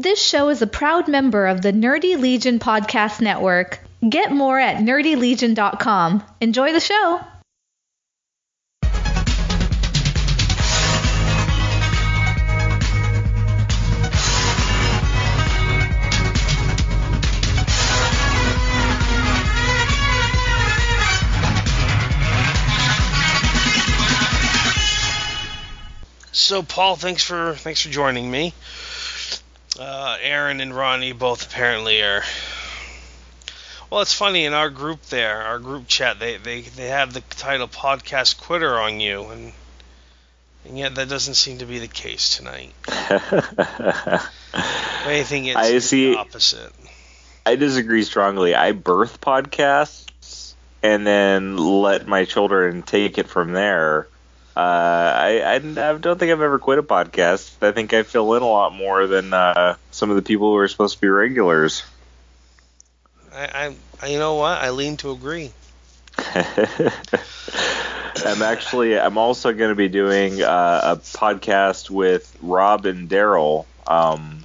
This show is a proud member of the Nerdy Legion Podcast Network. Get more at nerdylegion.com. Enjoy the show. So, Paul, thanks for thanks for joining me. Uh, Aaron and Ronnie both apparently are. Well, it's funny in our group there, our group chat, they they, they have the title "Podcast Quitter" on you, and and yet that doesn't seem to be the case tonight. Anything it's I see- the opposite. I disagree strongly. I birth podcasts and then let my children take it from there. Uh, I, I, I don't think I've ever quit a podcast. I think I fill in a lot more than uh, some of the people who are supposed to be regulars. I, I you know what? I lean to agree. I'm actually I'm also going to be doing uh, a podcast with Rob and Daryl. Um,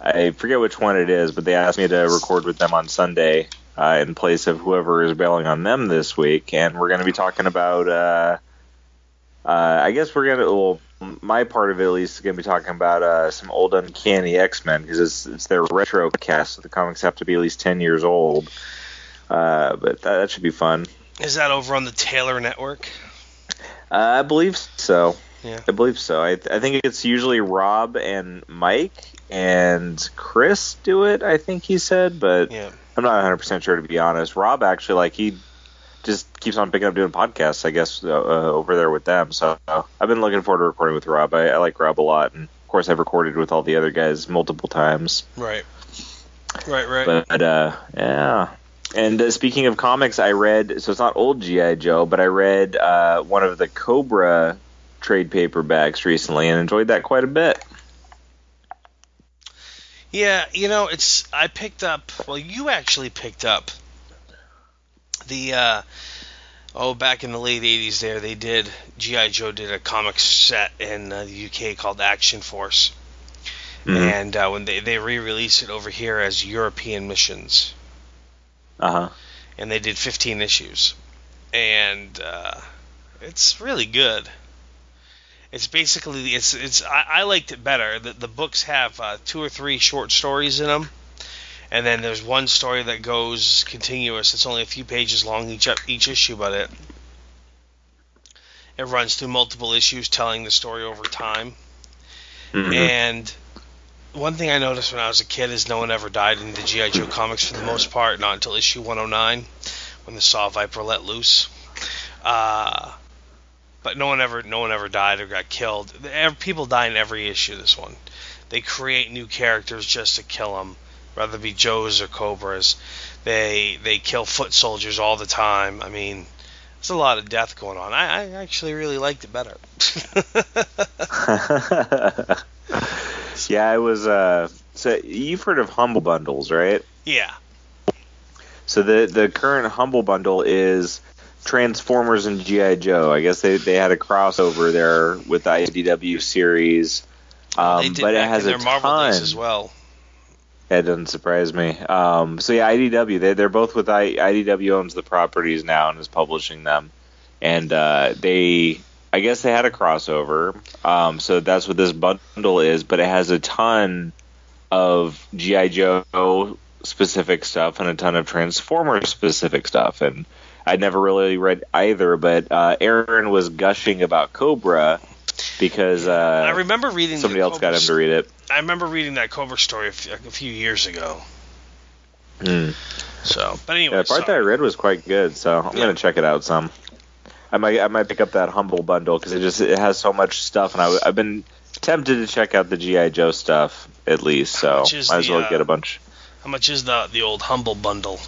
I forget which one it is, but they asked me to record with them on Sunday uh, in place of whoever is bailing on them this week, and we're going to be talking about. Uh, uh, I guess we're gonna. Well, my part of it at least is gonna be talking about uh, some old Uncanny X Men because it's, it's their retro cast, so the comics have to be at least ten years old. Uh, but that, that should be fun. Is that over on the Taylor Network? Uh, I believe so. Yeah. I believe so. I, I think it's usually Rob and Mike and Chris do it. I think he said, but Yeah. I'm not 100 percent sure to be honest. Rob actually like he just keeps on picking up doing podcasts. I guess uh, uh, over there with them. So uh, I've been looking forward to recording with Rob. I, I like Rob a lot, and of course I've recorded with all the other guys multiple times. Right. Right. Right. But uh, yeah. And uh, speaking of comics, I read so it's not old GI Joe, but I read uh, one of the Cobra trade paperbacks recently and enjoyed that quite a bit. Yeah, you know, it's I picked up. Well, you actually picked up the. uh Oh, back in the late '80s, there they did GI Joe did a comic set in uh, the UK called Action Force, Mhm. and uh, when they they re-released it over here as European Missions, Uh huh. and they did 15 issues, and uh, it's really good. It's basically it's it's I, I liked it better. The the books have uh, two or three short stories in them, and then there's one story that goes continuous. It's only a few pages long each each issue, but it it runs through multiple issues, telling the story over time. Mhm. And one thing I noticed when I was a kid is no one ever died in the GI Joe comics for the most part, not until issue 109 when the Saw Viper let loose. Uh, but no one ever, no one ever died or got killed. People die in every issue. This one, they create new characters just to kill them, whether it be Joes or Cobras. They they kill foot soldiers all the time. I mean, there's a lot of death going on. I, I actually really liked it better. yeah, I was. Uh, so you've heard of Humble Bundles, right? yeah. So the the current Humble Bundle is Transformers and GI Joe. I guess they they had a crossover there with the IDW series. Um, they did but it has a their Marvel ton. as well. That doesn't surprise me. Um, so yeah, IDW. They they're both with I, IDW owns the properties now and is publishing them, and uh, they I guess they had a crossover. Um, so that's what this bundle is, but it has a ton of GI Joe specific stuff and a ton of Transformer specific stuff, and I'd never really read either. But uh, Aaron was gushing about Cobra because I uh, remember reading somebody else got him to read it. I remember reading that Cobra story a few, a few years ago. Hmm. So, but anyway, Yeah, the part that I read was quite good, so I'm Yeah. gonna check it out some. I might I might pick up that humble bundle because it just it has so much stuff, and I, have been tempted to check out the GI Joe stuff at least. So might as the, well uh, get a bunch. how much is the the old humble bundle?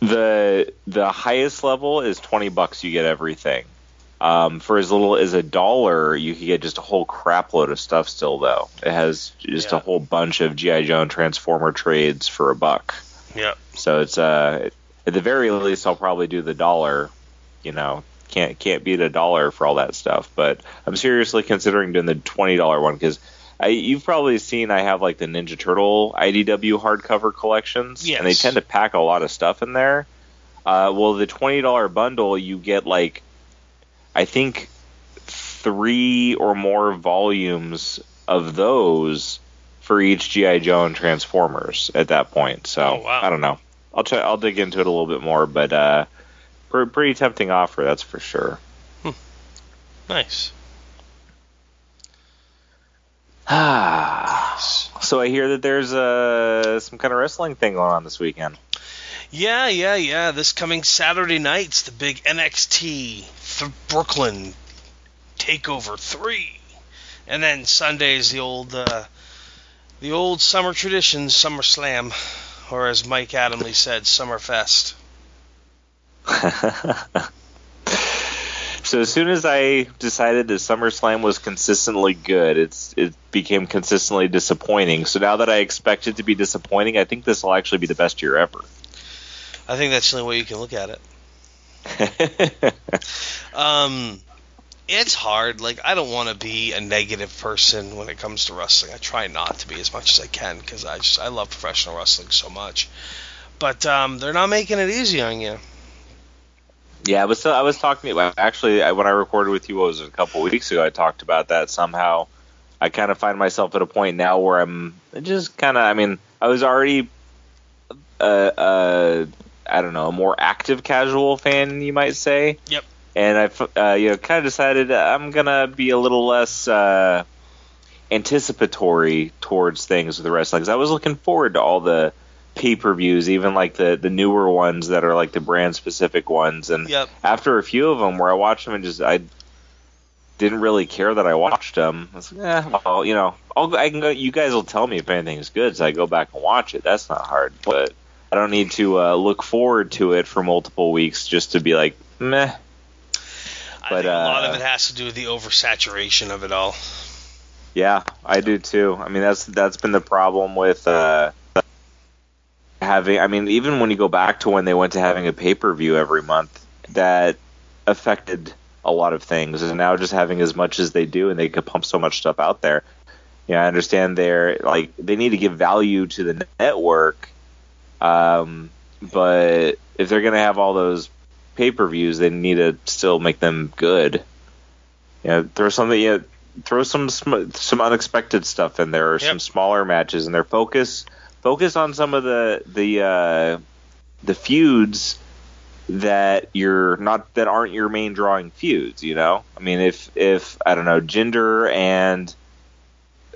The the highest level is twenty bucks. You get everything. Um, for as little as a dollar, you can get just a whole crap load of stuff. Still, though, it has just Yeah. a whole bunch of GI Joe and Transformer trades for a buck. Yep. So it's uh at the very least I'll probably do the dollar. You know, can't can't beat a dollar for all that stuff. But I'm seriously considering doing the twenty dollar one because I, you've probably seen I have like the Ninja Turtle IDW hardcover collections, Yes. and they tend to pack a lot of stuff in there. Uh, well, the twenty dollar bundle, you get like, I think, three or more volumes of those for each GI Joe and Transformers at that point. So Oh, wow. I don't know. I'll try. I'll dig into it a little bit more, but uh, pre- pretty tempting offer, that's for sure. Nice. Ah. So I hear that there's uh, some kind of wrestling thing going on this weekend. Yeah, yeah, yeah. This coming Saturday night's the big NXT th- Brooklyn Takeover three, and then Sunday's the old uh, the old summer traditions, SummerSlam, or as Mike Adamle said, Summerfest. so as soon as I decided that SummerSlam was consistently good, it's it became consistently disappointing. So now that I expect it to be disappointing, I think this will actually be the best year ever. I think that's the only way you can look at it. Um, it's hard. Like I don't want to be a negative person when it comes to wrestling. I try not to be as much as I can because I just I love professional wrestling so much. But um, they're not making it easy on you. yeah, I was I was talking about actually when I recorded with you what was it, a couple weeks ago. I talked about that somehow. I kind of find myself at a point now where I'm just kind of. I mean, I was already uh, uh, I don't know, a more active casual fan, you might say. Yep. And I, uh, you know, kind of decided I'm gonna be a little less uh, anticipatory towards things with the wrestling. 'cause I was looking forward to all the pay-per-views, even like the the newer ones that are like the brand specific ones. And Yep. after a few of them, where I watched them and just I didn't really care that I watched them. I was like, eh, well, you know, I'll, I can go. You guys will tell me if anything's good, so I go back and watch it. That's not hard, but I don't need to uh, look forward to it for multiple weeks just to be like, meh. I But, think a lot uh, of it has to do with the oversaturation of it all. Yeah, I do too. I mean, that's that's been the problem with uh, having. I mean, even when you go back to when they went to having a pay per view every month, that affected a lot of things. And now just having as much as they do, and they could pump so much stuff out there. Yeah, I understand they're like they need to give value to the network, um, but if they're gonna have all those pay per views, they need to still make them good. You know, throw something. You know, throw some sm- some unexpected stuff in there, or some smaller matches, and their focus focus on some of the the uh, the feuds that you're not that aren't your main drawing feuds. You know, I mean, if if I don't know, Jinder and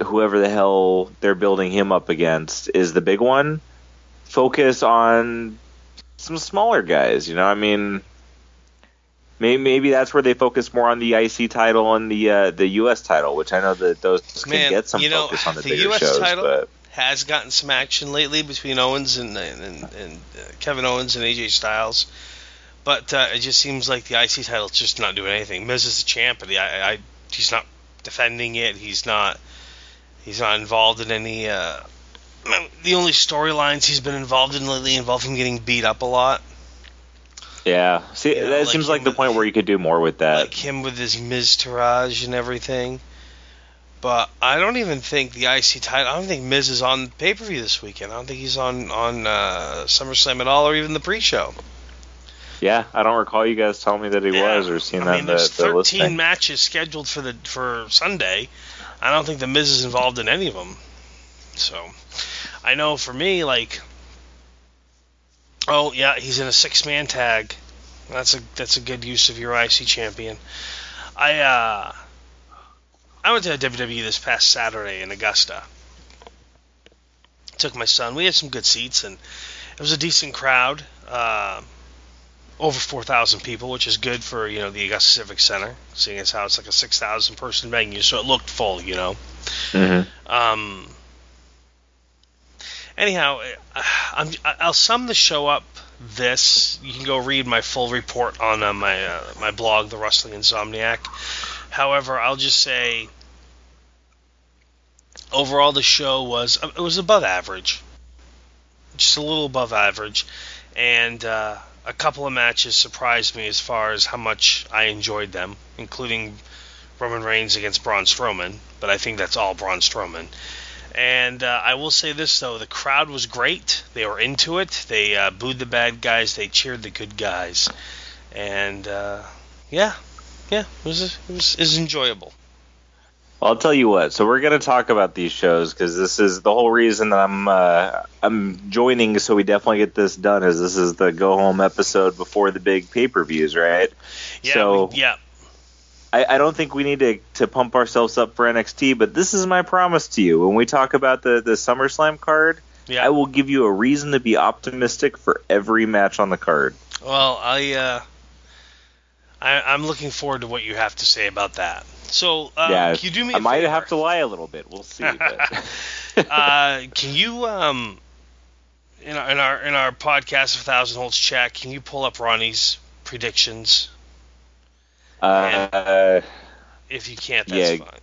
whoever the hell they're building him up against is the big one. Focus on some smaller guys. You know, I mean, maybe maybe that's where they focus more on the IC title and the uh, the US title, which I know that those can get some you know, focus on the, the bigger US shows. title- but Has gotten some action lately between Owens and and, and, and uh, Kevin Owens and AJ Styles, but uh, it just seems like the IC title's just not doing anything. Miz is the champ, but I, I, he's not defending it. He's not he's not involved in any. The only storylines he's been involved in lately involve him getting beat up a lot. yeah, see, Yeah, that like seems like the with- point where you could do more with that. like him with his Miztourage and everything. But I don't even think the IC title. I don't think Miz is on pay per view this weekend. I don't think he's on on uh, SummerSlam at all, or even the pre-show. yeah, I don't recall you guys telling me that he Yeah. was or seeing I that mean, in the, there's the 13 listing. matches scheduled for the for Sunday. I don't think the Miz is involved in any of them. So, I know for me, like, oh yeah, he's in a six-man tag. That's a that's a good use of your IC champion. I uh, I went to a WWE this past Saturday in Augusta. Took my son. We had some good seats, and it was a decent crowd. Uh, over 4,000 people, which is good for you know the Augusta Civic Center, seeing as how it's like a 6,000 person venue, so it looked full, you know. Mhm. Um, anyhow, I'm, I'll sum the show up. This you can go read my full report on uh, my uh, my blog, The Wrestling Insomniac. However, I'll just say overall the show was it was above average, just a little above average, and uh, a couple of matches surprised me as far as how much I enjoyed them, including Roman Reigns against Braun Strowman. but I think that's all Braun Strowman. And uh, I will say this though, the crowd was great. They were into it. They uh, booed the bad guys. They cheered the good guys. And uh, yeah, yeah, it was it was, it was enjoyable. Well, I'll tell you what. So we're going to talk about these shows because this is the whole reason that I'm uh, I'm joining. So we definitely get this done. Is this is the go home episode before the big pay per views, right? Yeah, So- we, yeah. I, I don't think we need to, to pump ourselves up for NXT, but this is my promise to you. When we talk about the, the SummerSlam card, Yeah. I will give you a reason to be optimistic for every match on the card. Well, I, uh, I I'm looking forward to what you have to say about that. So, uh, yeah, can you do me? I might favor? have to lie a little bit. We'll see. Uh, can you um in our in our in our podcast of Thousand Holds Chat, can you pull up Ronnie's predictions? Uh, If you can't, that's Yeah. fine.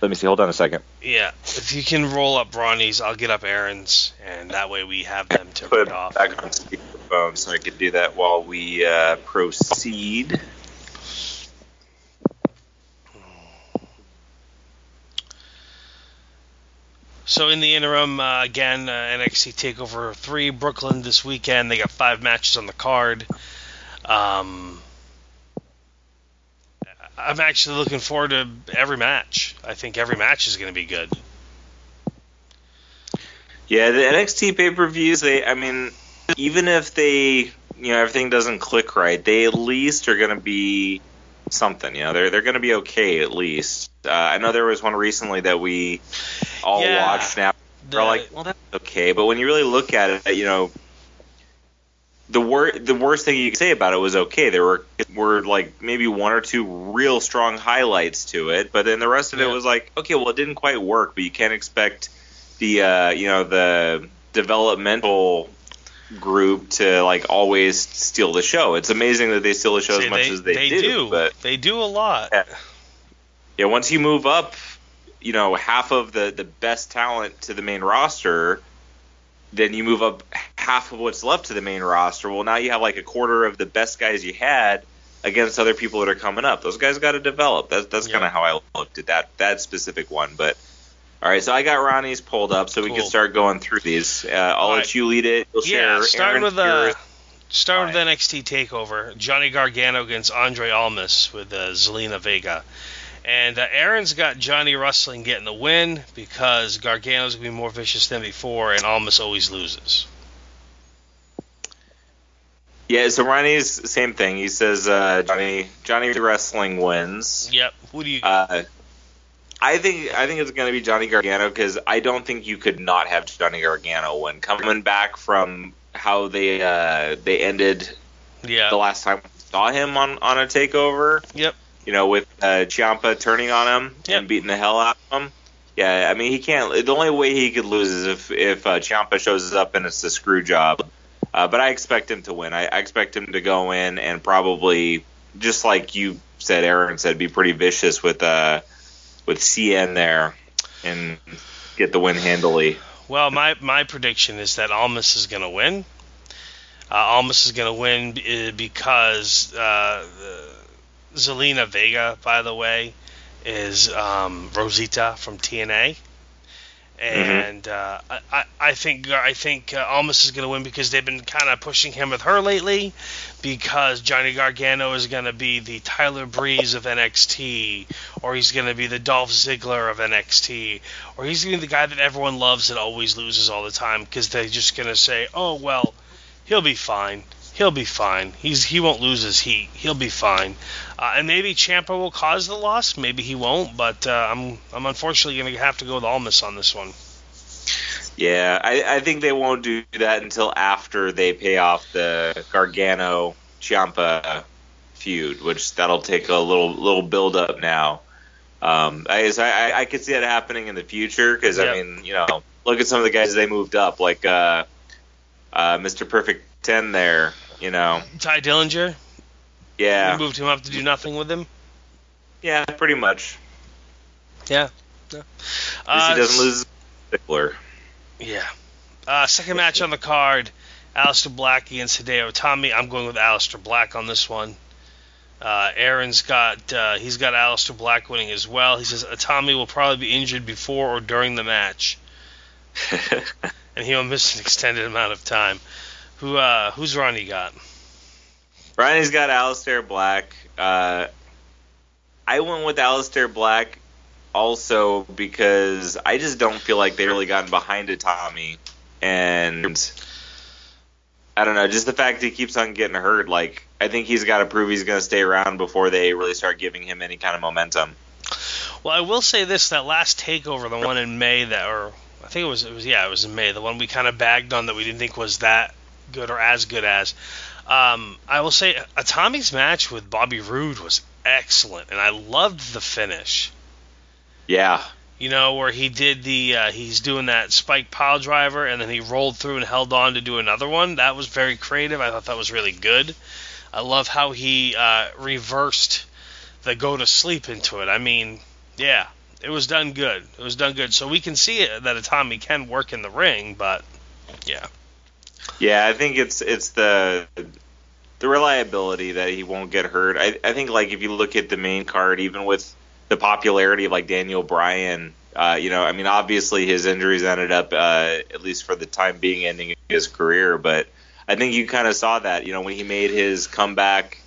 let me see. Hold on a second. Yeah, if you can roll up Ronnie's, I'll get up Aaron's, and that way we have them to Put read it off. back on speakerphone so I could do that while we uh, proceed. So in the interim, uh, again, uh, NXT Takeover three Brooklyn this weekend. They got five matches on the card. Um, I'm actually looking forward to every match. I think every match is going to be good. Yeah, the NXT pay per views. They, I mean, even if they, you know, everything doesn't click right, they at least are going to be something. You know, they're they're going to be okay at least. Uh, I know there was one recently that we all Yeah. watched. Now The- we're like, well, that's okay. But when you really look at it, you know, the wor- the worst thing you could say about it was okay. There were were like maybe one or two real strong highlights to it, but then the rest of it was like, okay, well, it didn't quite work. But you can't expect the uh, you know the developmental group to like always steal the show. It's amazing that they steal the show See, as much they, as they, do, but they do a lot. Yeah. yeah, once you move up, you know, half of the the best talent to the main roster, then you move up half of what's left to the main roster. Well, now you have like a quarter of the best guys you had against other people that are coming up. Those guys got to develop. That's that's Yeah. kind of how I looked at that that specific one. But all right, so I got Ronnie's pulled up, so we can start going through these. Uh, I'll All let right. you lead it. You'll Yeah, share starting Aaron's with uh, yours. starting with. NXT Takeover, Johnny Gargano against Andre Almas with uh, Zelina Vega, and uh, Aaron's got Johnny Wrestling getting the win because Gargano's gonna be more vicious than before, and Almas always loses. Yeah, so Ronnie's same thing. He says uh, Johnny Johnny Wrestling wins. Yep. Who do you? Uh, I think I think it's going to be Johnny Gargano because I don't think you could not have Johnny Gargano win. Coming back from how they uh, they ended yeah. the last time we saw him on on a takeover. Yep. You know, with uh, Ciampa turning on him and beating the hell out of him. Yeah, I mean he can't. The only way he could lose is if if uh, Ciampa shows up and it's a screw job. Uh, but I expect him to win. I, I expect him to go in and probably just like you said, Aaron said, be pretty vicious with uh with CN there and get the win handily. Well, my my prediction is that Almas is going to win. Uh, Almas is going to win because uh, Zelina Vega, by the way, is um, Rosita from TNA, and uh, I, I- I think I think uh, Almas is going to win because they've been kind of pushing him with her lately. Because Johnny Gargano is going to be the Tyler Breeze of NXT, or he's going to be the Dolph Ziggler of NXT, or he's going to be the guy that everyone loves that always loses all the time because they're just going to say, "Oh well, he'll be fine. He'll be fine. He's he won't lose his heat. He'll be fine." Uh, and maybe Ciampa will cause the loss. Maybe he won't. But uh, I'm I'm unfortunately going to have to go with Almas on this one. Yeah, I, I think they won't do that until after they pay off the Gargano Ciampa feud, which that'll take a little little build up now. Um, I, so I I could see that happening in the future because Yep. I mean you know look at some of the guys they moved up like uh, uh, Mr. Perfect Ten there, you know Tye Dillinger, yeah we moved him up to do nothing with him. yeah pretty much. Yeah. yeah. Uh, he doesn't lose his stickler. Yeah. Uh, second match on the card, Aleister Black against Hideo Itami. I'm going with Aleister Black on this one. Uh, Aaron's got uh, he's got Aleister Black winning as well. He says Tommy will probably be injured before or during the match, and he'll miss an extended amount of time. Who uh, who's Ronnie got? Ronnie's got Aleister Black. Uh, I went with Aleister Black also because I just don't feel like they really gotten behind Itami, and I don't know, just the fact he keeps on getting hurt. Like I think he's got to prove he's going to stay around before they really start giving him any kind of momentum. Well, I will say this: that last takeover, the one in May, that or I think it was it was yeah, it was in May, the one we kind of bagged on that we didn't think was that good or as good as. Um, I will say Itami's match with Bobby Roode was excellent, and I loved the finish. Yeah. You know where he did the uh, he's doing that spike pile driver, and then he rolled through and held on to do another one. That was very creative. I thought that was really good. I love how he uh, reversed the go to sleep into it. I mean, yeah, it was done good. It was done good. So we can see it, that Itami can work in the ring, but yeah. Yeah, I think it's it's the the reliability that he won't get hurt. I, I think like if you look at the main card, even with the popularity of like Daniel Bryan, uh, you know, I mean, obviously his injuries ended up, uh, at least for the time being, ending his career. But I think you kind of saw that, you know, when he made his comeback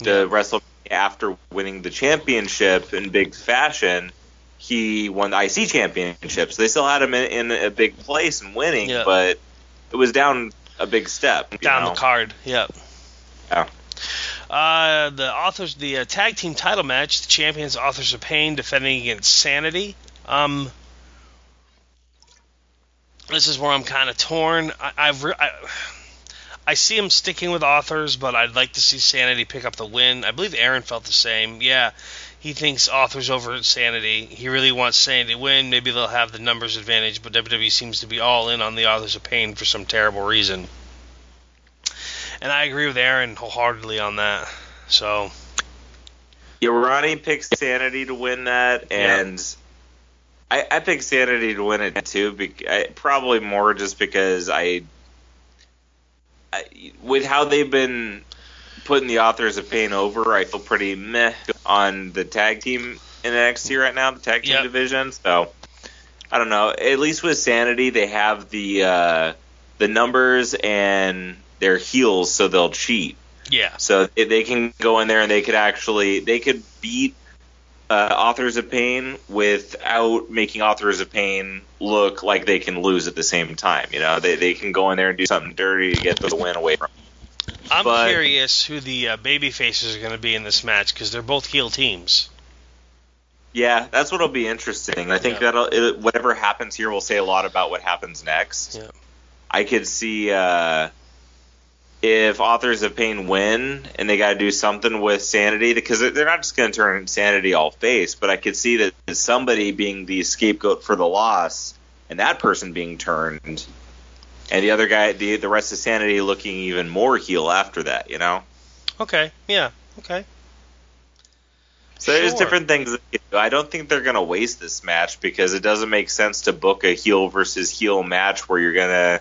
to yeah. WrestleMania after winning the championship in big fashion. He won the IC championship, so they still had him in, in a big place and winning, yeah. but it was down a big step. Down know? the card, yep. Yeah. Uh, the authors, the uh, tag team title match, the champions, Authors of Pain, defending against Sanity. Um, this is where I'm kind of torn. I, I've re- I, I see him sticking with authors, but I'd like to see Sanity pick up the win. I believe Aaron felt the same. Yeah, he thinks authors over Sanity. He really wants Sanity to win. Maybe they'll have the numbers advantage, but WWE seems to be all in on the authors of pain for some terrible reason. And I agree with Aaron wholeheartedly on that. So. Yeah, Ronnie picks Sanity to win that, and yeah. I, I picked Sanity to win it too. Be, I, probably more just because I, I with how they've been putting the authors of pain over, I feel pretty meh on the tag team in NXT right now, the tag team yep. division. So I don't know. At least with Sanity, they have the uh, the numbers and their heels, so they'll cheat. Yeah. So they can go in there and they could actually they could beat uh, Authors of Pain without making Authors of Pain look like they can lose at the same time. You know, they, they can go in there and do something dirty to get the win away from. I'm but, curious who the uh, baby faces are going to be in this match because they're both heel teams. Yeah, that's what'll be interesting. I think yeah. that'll it, whatever happens here will say a lot about what happens next. Yeah. I could see uh, if authors of pain win and they got to do something with sanity because they're not just going to turn sanity all face but i could see that somebody being the scapegoat for the loss and that person being turned and the other guy the the rest of sanity looking even more heel after that you know okay yeah okay so sure. there's different things i don't think they're going to waste this match because it doesn't make sense to book a heel versus heel match where you're going to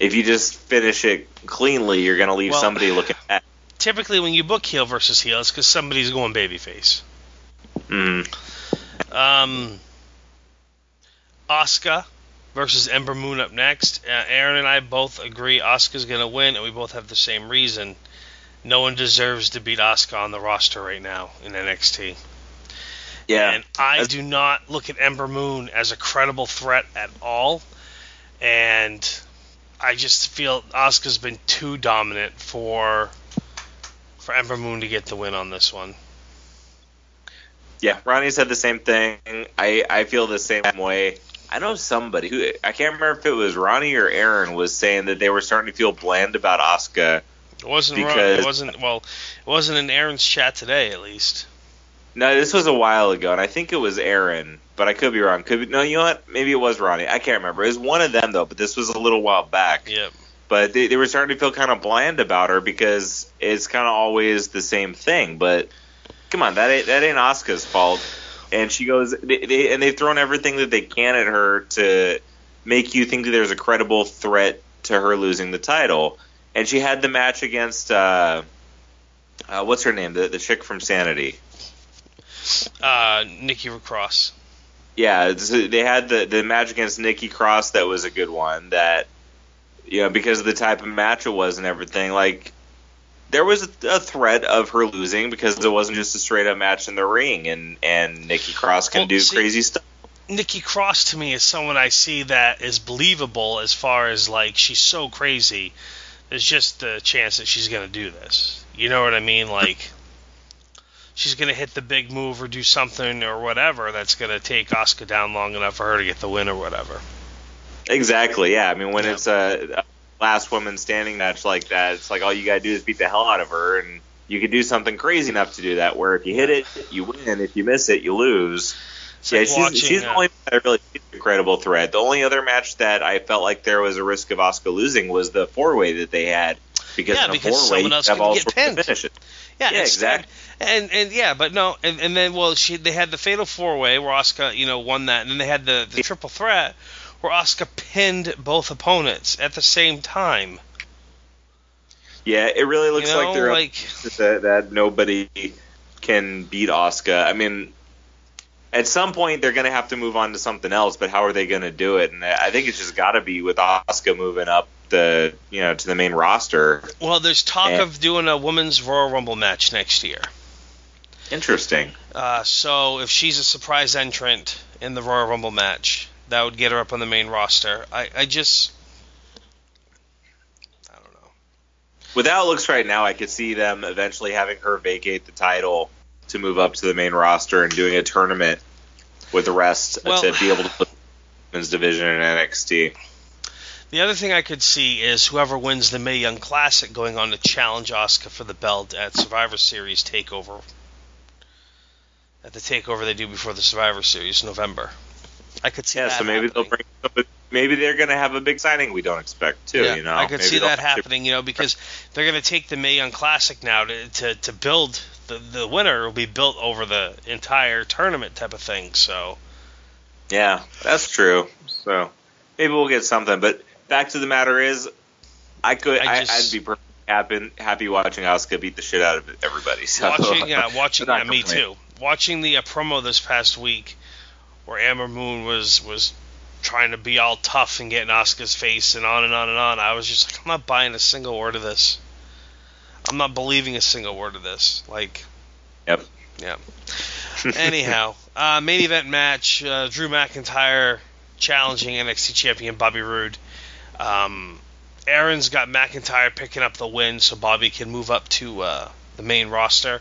if you just finish it cleanly, you're going to leave well, somebody looking at. Typically, when you book heel versus heel, it's because somebody's going babyface. Mm. Um, Asuka versus Ember Moon up next. Uh, Aaron and I both agree Asuka's going to win, and we both have the same reason. No one deserves to beat Asuka on the roster right now in NXT. Yeah. And I do not look at Ember Moon as a credible threat at all. And I just feel Asuka's been too dominant for for Ember Moon to get the win on this one. Yeah, Ronnie said the same thing. I I feel the same way. I know somebody who I can't remember if it was Ronnie or Aaron was saying that they were starting to feel bland about Asuka. It wasn't because, It wasn't well. It wasn't in Aaron's chat today, at least. No, this was a while ago, and I think it was Aaron, but I could be wrong. Could be, no, you know what? Maybe it was Ronnie. I can't remember. It was one of them though, but this was a little while back. Yep. But they, they were starting to feel kind of bland about her because it's kind of always the same thing. But come on, that ain't that ain't Asuka's fault. And she goes, they, they, and they've thrown everything that they can at her to make you think that there's a credible threat to her losing the title. And she had the match against. Uh, Uh, what's her name? The the chick from Sanity. Uh, Nikki Cross. Yeah, they had the the match against Nikki Cross that was a good one. That you know because of the type of match it was and everything. Like there was a, a threat of her losing because it wasn't just a straight up match in the ring, and and Nikki Cross can Well, do see- crazy stuff. Nikki Cross to me is someone I see that is believable as far as like she's so crazy. There's just the chance that she's gonna do this. You know what I mean? Like she's gonna hit the big move or do something or whatever that's gonna take Asuka down long enough for her to get the win or whatever. Exactly. Yeah. I mean, when Yeah. it's a last woman standing match like that, it's like all you gotta do is beat the hell out of her, and you could do something crazy enough to do that. Where if you hit it, you win. If you miss it, you lose. It's yeah, like she's, she's the uh, only that really seems a credible threat. The only other match that I felt like there was a risk of Asuka losing was the four way that they had. Because Yeah, in a four way, someone you else have could all get sorts pinned. of finishes. Yeah, Yeah, exactly. And and yeah, but no, and, and then well, she they had the fatal four way where Asuka you know won that, and then they had the the triple threat where Asuka pinned both opponents at the same time. Yeah, it really looks you know, like they're like that, that nobody can beat Asuka. I mean, at some point they're going to have to move on to something else, but how are they going to do it? And I think it's just got to be with Asuka moving up the you know to the main roster. well, there's talk Yeah. of doing a women's Royal Rumble match next year. Interesting. Uh, so if she's a surprise entrant in the Royal Rumble match, that would get her up on the main roster. I, I just I don't know. With how it looks right now, I could see them eventually having her vacate the title to move up to the main roster and doing a tournament with the rest Well- to be able to put the women's division in NXT. The other thing I could see is whoever wins the Mae Young Classic going on to challenge Asuka for the belt at Survivor Series Takeover. At the takeover they do before the Survivor Series, November. I could see Yeah, that. so maybe they'll happening. bring. But maybe they're going to have a big signing we don't expect too. Yeah, you know, I could Maybe see that happening, you know, because they're going to take the Mae Young Classic now to, to, to build the the winner will be built over the entire tournament type of thing. So Yeah, that's true. So maybe we'll get something. But back to the matter is, I could, I I'd be perfectly happy, happy watching Asuka beat the shit out of everybody. So watching, yeah, watching, yeah, me too. Watching the uh, promo this past week, where Ember Moon was was trying to be all tough and get in Asuka's face and on and on and on. I was just like, I'm not buying a single word of this. I'm not believing a single word of this. Like, Yep. yeah. Anyhow, uh, main event match: uh, Drew McIntyre challenging NXT champion Bobby Roode. Um, Aaron's got McIntyre picking up the win, so Bobby can move up to uh, the main roster.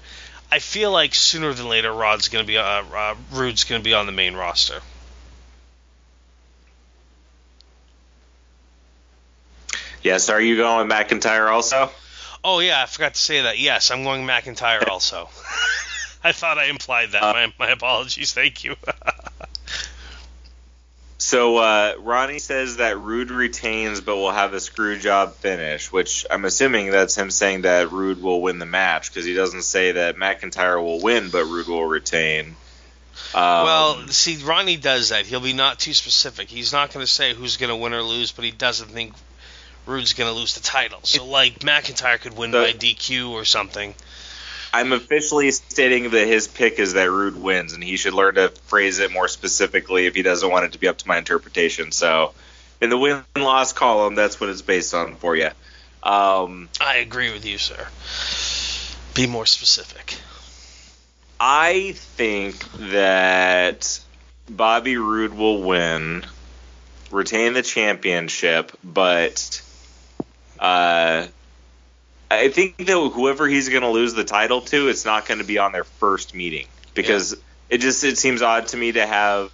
I feel like sooner than later, Rod's going to be uh, uh, Roode's going to be on the main roster. Yes. Are you going McIntyre also? Oh yeah, I forgot to say that. Yes, I'm going McIntyre also. I thought I implied that. Uh, my, my apologies. Thank you. So uh, Ronnie says that Roode retains, but will have a screw job finish, which I'm assuming that's him saying that Roode will win the match because he doesn't say that McIntyre will win, but Roode will retain. Um, well, see, Ronnie does that. He'll be not too specific. He's not going to say who's going to win or lose, but he doesn't think Roode's going to lose the title. So, like, McIntyre could win The- by DQ or something. I'm officially stating that his pick is that Roode wins, and he should learn to phrase it more specifically if he doesn't want it to be up to my interpretation. So, in the win loss column, that's what it's based on for you. Um, I agree with you, sir. Be more specific. I think that Bobby Roode will win, retain the championship, but uh, I think that whoever he's going to lose the title to, it's not going to be on their first meeting because it just it seems odd to me to have.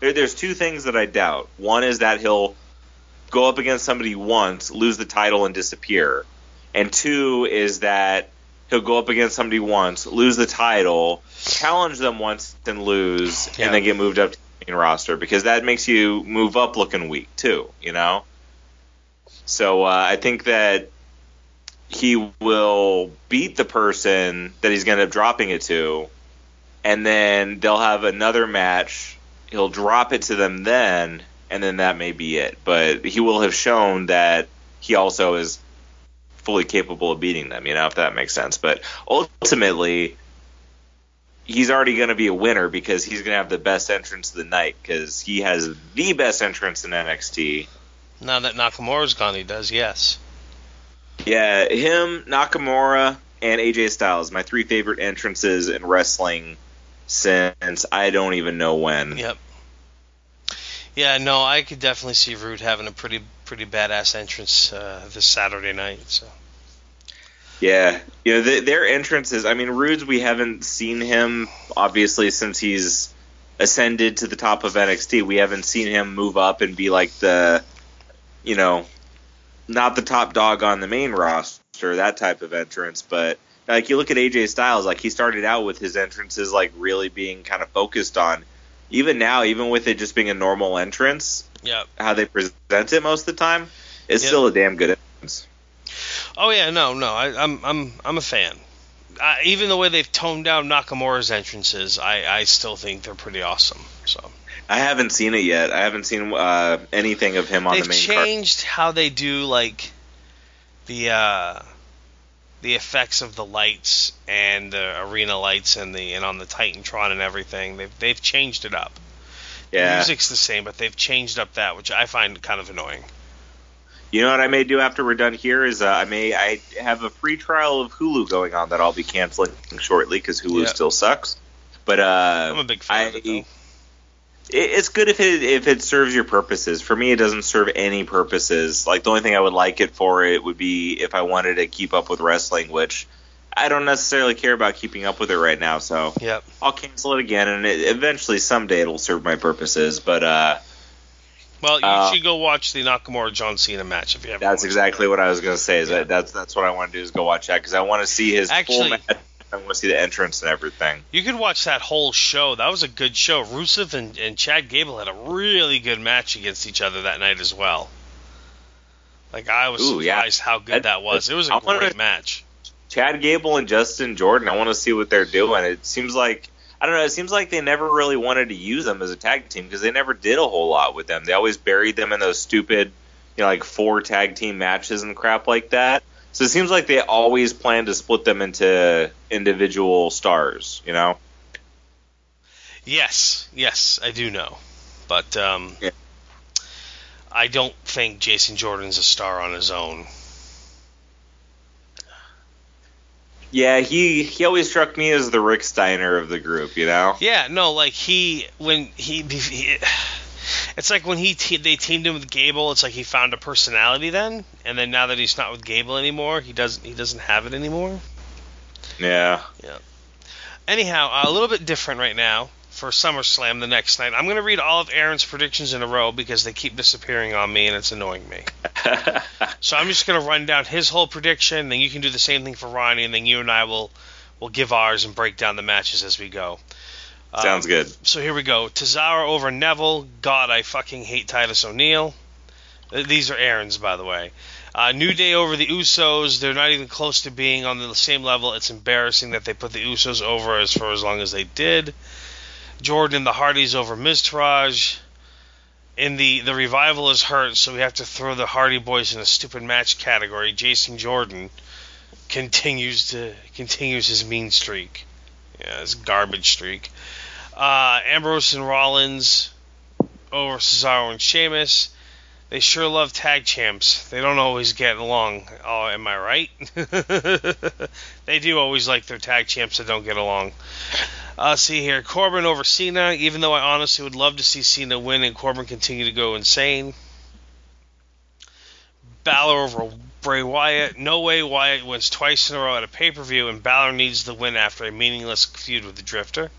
There, there's two things that I doubt. One is that he'll go up against somebody once, lose the title, and disappear, and two is that he'll go up against somebody once, lose the title, challenge them once, then lose, Yeah. and then get moved up to the main roster because that makes you move up looking weak too, you know. So uh, I think that he will beat the person that he's going to end up dropping it to, and then they'll have another match. He'll drop it to them then, and then that may be it. But he will have shown that he also is fully capable of beating them. You know, if that makes sense. But ultimately, he's already going to be a winner because he's going to have the best entrance of the night because he has the best entrance in NXT. Now that Nakamura's gone, he does. Yes. Yeah, him, Nakamura, and AJ Styles, my three favorite entrances in wrestling since I don't even know when. Yep. Yeah, no, I could definitely see Roode having a pretty pretty badass entrance uh, this Saturday night. So. Yeah, you know the, their entrances. I mean, Roode's we haven't seen him obviously since he's ascended to the top of NXT. We haven't seen him move up and be like the, you know, not the top dog on the main roster, that type of entrance. But like you look at AJ Styles, like he started out with his entrances like really being kind of focused on. Even now, even with it just being a normal entrance, yeah, how they present it most of the time, it's Yep. still a damn good entrance. Oh yeah, no, no, I, I'm I'm I'm a fan. I, even the way they've toned down Nakamura's entrances, I, I still think they're pretty awesome. So I haven't seen it yet. I haven't seen uh, anything of him on they've the main card. changed how they do like the uh, the effects of the lights and the arena lights and the and on the Titantron and everything. They've they've changed it up. The Yeah. music's the same, but they've changed up that, which I find kind of annoying. You know what I may do after we're done here is uh, I may I have a free trial of Hulu going on that I'll be canceling shortly because Hulu Yeah. still sucks. But uh, I'm a big fan I, of it, though. it- it's good if it if it serves your purposes. For me, it doesn't serve any purposes. Like the only thing I would like it for it would be if I wanted to keep up with wrestling, which I don't necessarily care about keeping up with it right now. So Yep. I'll cancel it again, and it, eventually someday it'll serve my purposes. But uh, Well, you Uh, should go watch the Nakamura John Cena match if you haven't. That's exactly it. what I was going to say. Is Yeah. that that's that's what I want to do is go watch that because I want to see his Actually- full match. I want to see the entrance and everything. You could watch that whole show. That was a good show. Rusev and, and Chad Gable had a really good match against each other that night as well. Like I was Ooh, yeah. surprised how good That- that was. It was a I wanna- great match. Chad Gable and Justin Jordan. I want to see what they're doing. It seems like I don't know. It seems like they never really wanted to use them as a tag team because they never did a whole lot with them. They always buried them in those stupid, you know, like four tag team matches and crap like that. So it seems like they always plan to split them into individual stars. You know. Yes, yes, I do know, but um, Yeah. I don't think Jason Jordan's a star on his own. Yeah, he he always struck me as the Rick Steiner of the group. You know. Yeah, no, like he when he, he it's like when he te- they teamed him with Gable. It's like he found a personality then, and then now that he's not with Gable anymore, he doesn't he doesn't have it anymore. Yeah. Anyhow, a little bit different right now for SummerSlam the next night. I'm going to read all of Aaron's predictions in a row because they keep disappearing on me and it's annoying me. So I'm just going to run down his whole prediction, then you can do the same thing for Ronnie, and then you and I will will give ours and break down the matches as we go. Um, Sounds good. So here we go. Tozawa over Neville. God, I fucking hate Titus O'Neil. Uh, These are Aaron's, by the way. Uh, New Day over the Usos. They're not even close to being on the same level. It's embarrassing that they put the Usos over as for as long as they did. Jordan and the Hardys over Miztourage. In the the revival is hurt, so we have to throw the Hardy Boys in a stupid match category. Jason Jordan continues to continues his mean streak. Yeah, his garbage streak. Uh, Ambrose and Rollins over Cesaro and Sheamus. They sure love tag champs. They don't always get along. Oh, am I right? they do always like their tag champs that don't get along. Uh, see here, Corbin over Cena. Even though I honestly would love to see Cena win and Corbin continue to go insane. Balor over Bray Wyatt. No way Wyatt wins twice in a row at a pay per view, and Balor needs the win after a meaningless feud with the Drifter.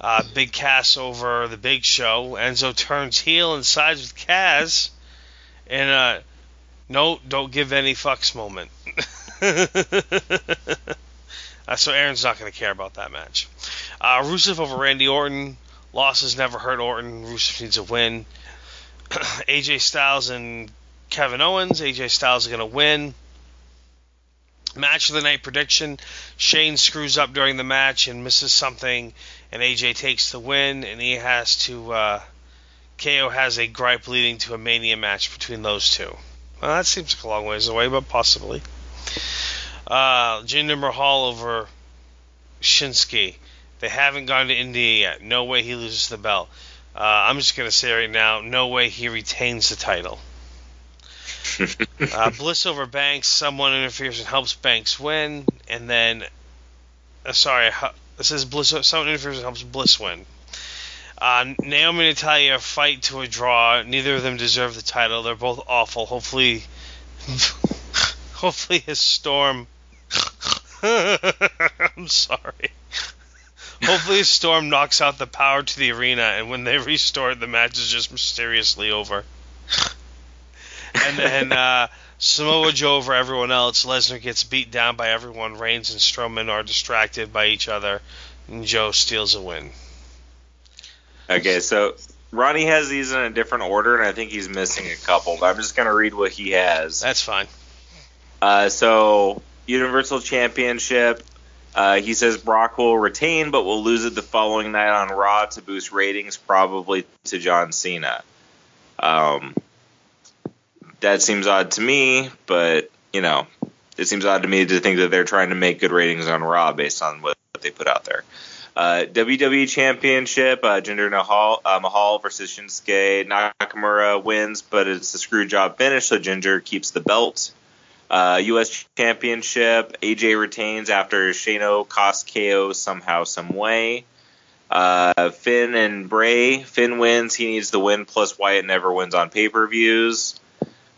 Uh, Big Cass over the Big Show. Enzo turns heel and sides with Cass. And uh, no, don't give any fucks moment. uh, so Aaron's not going to care about that match. Uh, Rusev over Randy Orton. Losses never hurt Orton. Rusev needs a win. AJ Styles and Kevin Owens. AJ Styles is going to win. Match of the night prediction. Shane screws up during the match and misses something, and AJ takes the win, and he has to. Uh, KO has a gripe leading to a Mania match between those two. Well, that seems like a long ways away, but possibly. Uh, Jinder Mahal over Shinsuke. They haven't gone to India yet. No way he loses the belt. Uh, I'm just gonna say right now, no way he retains the title. uh, Bliss over Banks. Someone interferes and helps Banks win, and then, uh, sorry, this is Bliss. Someone interferes helps Bliss win. Uh, Naomi and Natalya fight to a draw. Neither of them deserve the title. They're both awful. Hopefully, hopefully his storm. I'm sorry. Hopefully, his Storm knocks out the power to the arena, and when they restore it, the match is just mysteriously over. and then uh, Samoa Joe over everyone else. Lesnar gets beat down by everyone. Reigns and Strowman are distracted by each other, and Joe steals a win. Okay, so Ronnie has these in a different order, and I think he's missing a couple. But I'm just gonna read what he has. That's fine. Uh, so Universal Championship. Uh, he says Brock will retain, but will lose it the following night on Raw to boost ratings, probably to John Cena. Um, that seems odd to me, but you know, it seems odd to me to think that they're trying to make good ratings on Raw based on what they put out there. Uh, WWE Championship, uh, Jinder Mahal, uh, Mahal versus Shinsuke Nakamura wins, but it's a screw job finish, so Jinder keeps the belt. Uh, U.S. Championship, AJ retains after Shano cost KO somehow, some way. Uh, Finn and Bray. Finn wins. He needs the win. Plus Wyatt never wins on pay per views.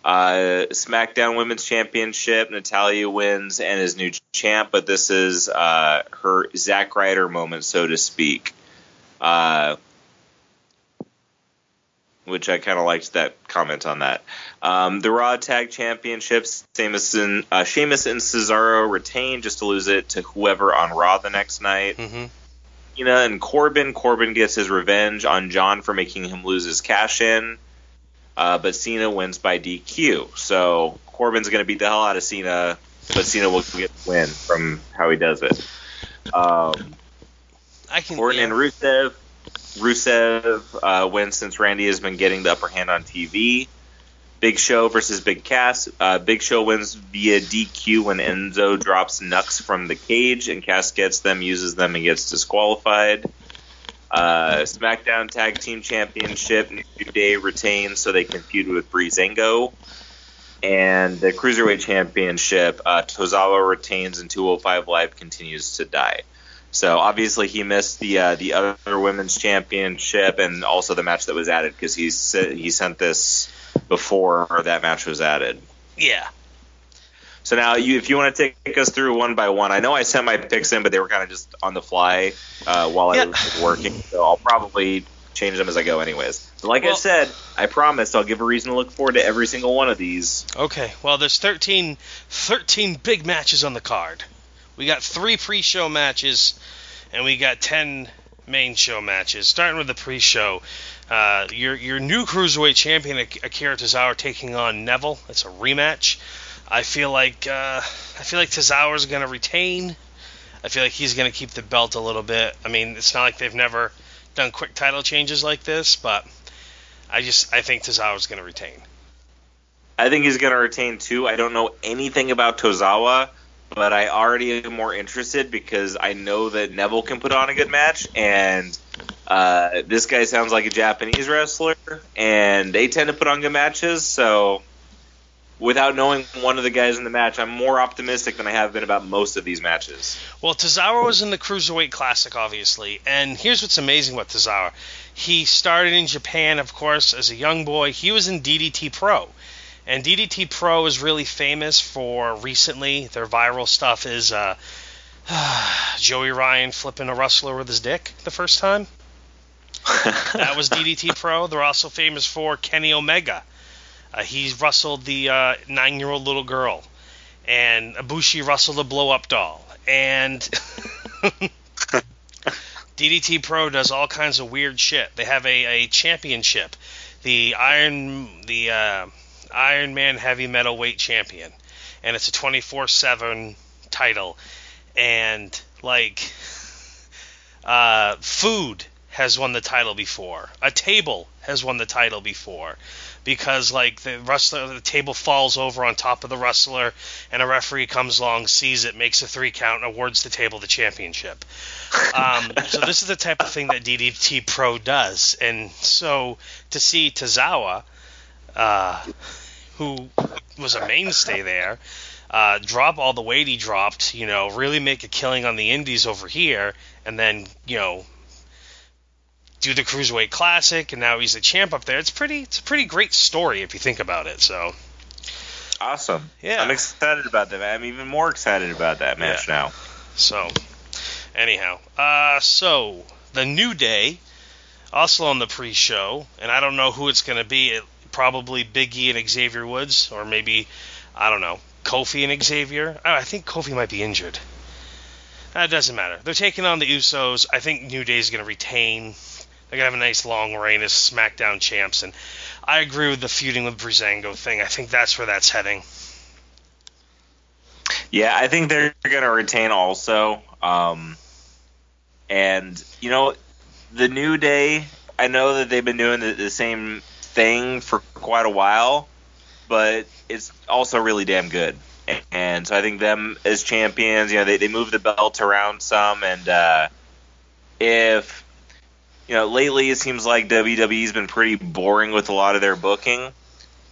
Uh, SmackDown Women's Championship. Natalya wins and is new champ, but this is uh, her Zack Ryder moment, so to speak. Uh, which I kind of liked that comment on that. Um, the Raw Tag Championships, Sheamus and, uh, Sheamus and Cesaro retain just to lose it to whoever on Raw the next night. Mm-hmm. You know, and Corbin, Corbin gets his revenge on John for making him lose his cash in. Uh, but Cena wins by DQ. So Corbin's going to beat the hell out of Cena, but Cena will get the win from how he does it. Um, I can. Orton yeah. and Rusev. Rusev uh, wins since Randy has been getting the upper hand on TV. Big Show versus Big Cass. Uh, Big Show wins via DQ when Enzo drops Nux from the cage, and Cass gets them, uses them, and gets disqualified. Uh, SmackDown Tag Team Championship, New Day retains so they can feud with Breezango. And the Cruiserweight Championship, uh, Tozawa retains and 205 Live continues to die. So obviously he missed the uh, the other women's championship and also the match that was added because he he sent this before that match was added. Yeah. So now, you, if you want to take us through one by one, I know I sent my picks in, but they were kind of just on the fly uh, while Yeah. I was working, so I'll probably change them as I go, anyways. But like I said, I promised I'll give a reason to look forward to every single one of these. Okay. Well, there's 13, 13 big matches on the card. We got three pre-show matches, and we got 10 main show matches. Starting with the pre-show, uh, your your new cruiserweight champion Akira Tozawa taking on Neville. It's a rematch. I feel like uh, I feel like Tozawa's going to retain. I feel like he's going to keep the belt a little bit. I mean, it's not like they've never done quick title changes like this, but I just I think Tozawa's going to retain. I think he's going to retain too. I don't know anything about Tozawa, but I already am more interested because I know that Neville can put on a good match, and uh, this guy sounds like a Japanese wrestler, and they tend to put on good matches. So, without knowing one of the guys in the match, I'm more optimistic than I have been about most of these matches. Well, Tozawa was in the Cruiserweight Classic, obviously, and here's what's amazing about Tozawa. He started in Japan, of course, as a young boy. He was in DDT Pro, and DDT Pro is really famous for recently. Their viral stuff is uh, Joey Ryan flipping a wrestler with his dick the first time. That was DDT Pro. They're also famous for Kenny Omega. Uh, he wrestled the uh, nine-year-old little girl, and Ibushi wrestled a blow-up doll, and DDT Pro does all kinds of weird shit. They have a, a championship, the Iron the uh, Iron Man Heavy Metal Weight Champion, and it's a 24/7 title, and like uh, food has won the title before. A table has won the title before. Because like the wrestler the table falls over on top of the wrestler and a referee comes along, sees it, makes a three count, and awards the table the championship. Um, so this is the type of thing that DDT Pro does. And so to see Tozawa, uh, who was a mainstay there, uh, drop all the weight he dropped, you know, really make a killing on the indies over here, and then, you know, do the Cruiserweight Classic, and now he's the champ up there. It's pretty, it's a pretty great story if you think about it. So, Awesome. Yeah. I'm excited about that. I'm even more excited about that match Yeah. now. so, anyhow, uh, so the New Day, also on the pre-show, and I don't know who it's going to be. It, probably Big E and Xavier Woods, or maybe I don't know Kofi and Xavier. Oh, I think Kofi might be injured. That doesn't matter. They're taking on the Usos. I think New Day's going to retain. They're to have a nice long reign as SmackDown champs, and I agree with the feuding with Breezango thing. I think that's where that's heading. Yeah, I think they're going to retain also. Um, and, you know, the New Day, I know that they've been doing the, the same thing for quite a while, but it's also really damn good. And so I think them as champions, you know, they, they move the belt around some. And uh, if, you know, lately it seems like WWE's been pretty boring with a lot of their booking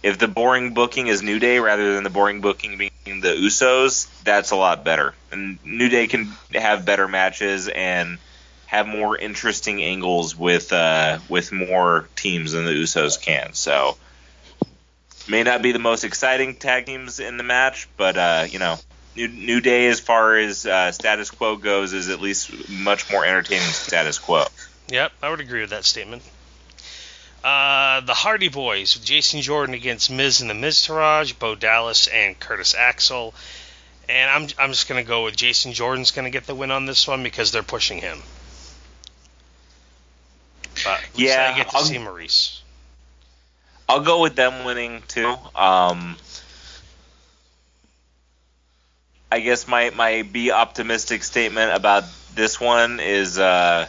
if the boring booking is New Day rather than the boring booking being the Usos, that's a lot better. And New Day can have better matches and have more interesting angles with uh, with more teams than the Usos can. So may not be the most exciting tag teams in the match, but uh, you know, New, New Day as far as uh, status quo goes is at least much more entertaining status quo. Yep, I would agree with that statement. Uh, the Hardy Boys with Jason Jordan against Miz and the Miztourage, Bo Dallas and Curtis Axel. And I'm I'm just gonna go with Jason Jordan's gonna get the win on this one because they're pushing him. But Yeah, I get to I'll- see Maurice. I'll go with them winning too. Um, I guess my my be optimistic statement about this one is uh,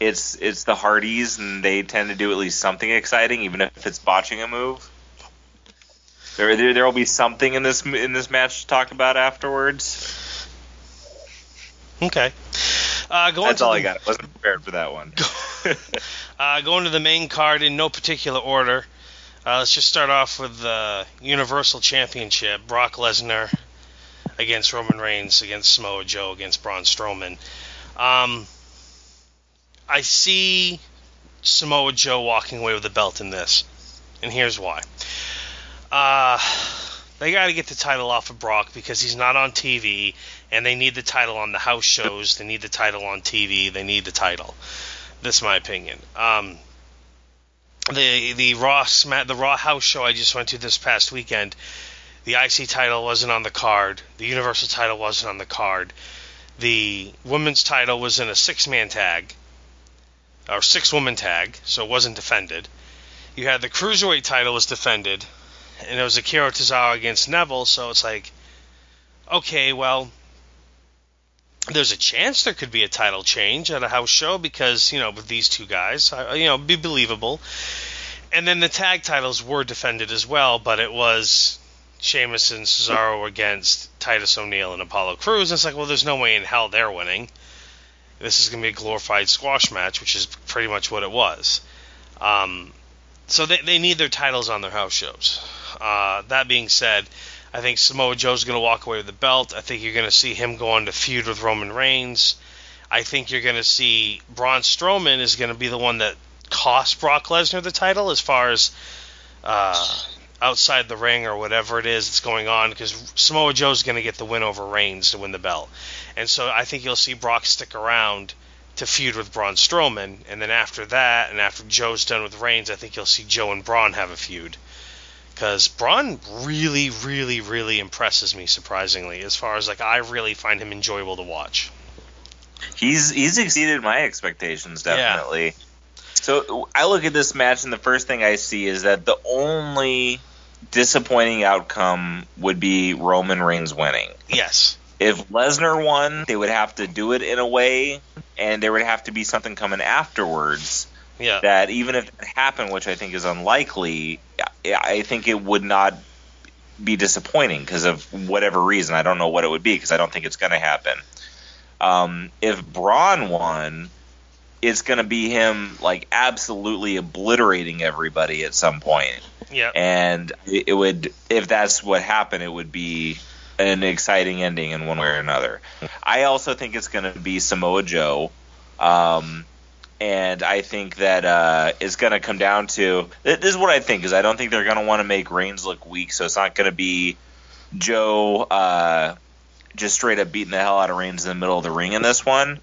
it's it's the Hardys and they tend to do at least something exciting, even if it's botching a move. There there there will be something in this in this match to talk about afterwards. Okay. Uh, going That's all the, I got. I wasn't prepared for that one. Uh, going to the main card in no particular order. Uh, let's just start off with the Universal Championship. Brock Lesnar against Roman Reigns against Samoa Joe against Braun Strowman. Um, I see Samoa Joe walking away with the belt in this, and here's why. Uh, they got to get the title off of Brock because he's not on TV, and they need the title on the house shows. They need the title on TV. They need the title. That's my opinion. Um, the the Raw the Raw House show I just went to this past weekend, the IC title wasn't on the card. The Universal title wasn't on the card. The women's title was in a six man tag, or six woman tag, so it wasn't defended. You had the cruiserweight title was defended, and it was Akira Tozawa against Neville. So it's like, okay, well, there's a chance there could be a title change at a house show because you know with these two guys, you know, be believable. And then the tag titles were defended as well, but it was Sheamus and Cesaro against Titus O'Neil and Apollo Crews. And it's like, well, there's no way in hell they're winning. This is going to be a glorified squash match, which is pretty much what it was. Um, so they, they need their titles on their house shows. Uh, that being said, I think Samoa Joe's going to walk away with the belt. I think you're going to see him go on to feud with Roman Reigns. I think you're going to see Braun Strowman is going to be the one that cost Brock Lesnar the title as far as uh, outside the ring or whatever it is that's going on because Samoa Joe's going to get the win over Reigns to win the belt. And so I think you'll see Brock stick around to feud with Braun Strowman. And then after that, and after Joe's done with Reigns, I think you'll see Joe and Braun have a feud because Braun really, really, really impresses me surprisingly. As far as like, I really find him enjoyable to watch. He's he's exceeded my expectations Yeah. So I look at this match and the first thing I see is that the only disappointing outcome would be Roman Reigns winning. Yes. If Lesnar won, they would have to do it in a way and there would have to be something coming afterwards Yeah. that even if it happened, which I think is unlikely, I- I think it would not be disappointing because of whatever reason. I don't know what it would be because I don't think it's going to happen. Um, if Braun won, it's going to be him like absolutely obliterating everybody at some point. Yeah. and it would if that's what happened it would be an exciting ending in one way or another. I also think it's going to be samoa joe um, and i think that uh, it's going to come down to this is what i think is i don't think they're going to want to make reigns look weak so it's not going to be joe uh, just straight up beating the hell out of reigns in the middle of the ring in this one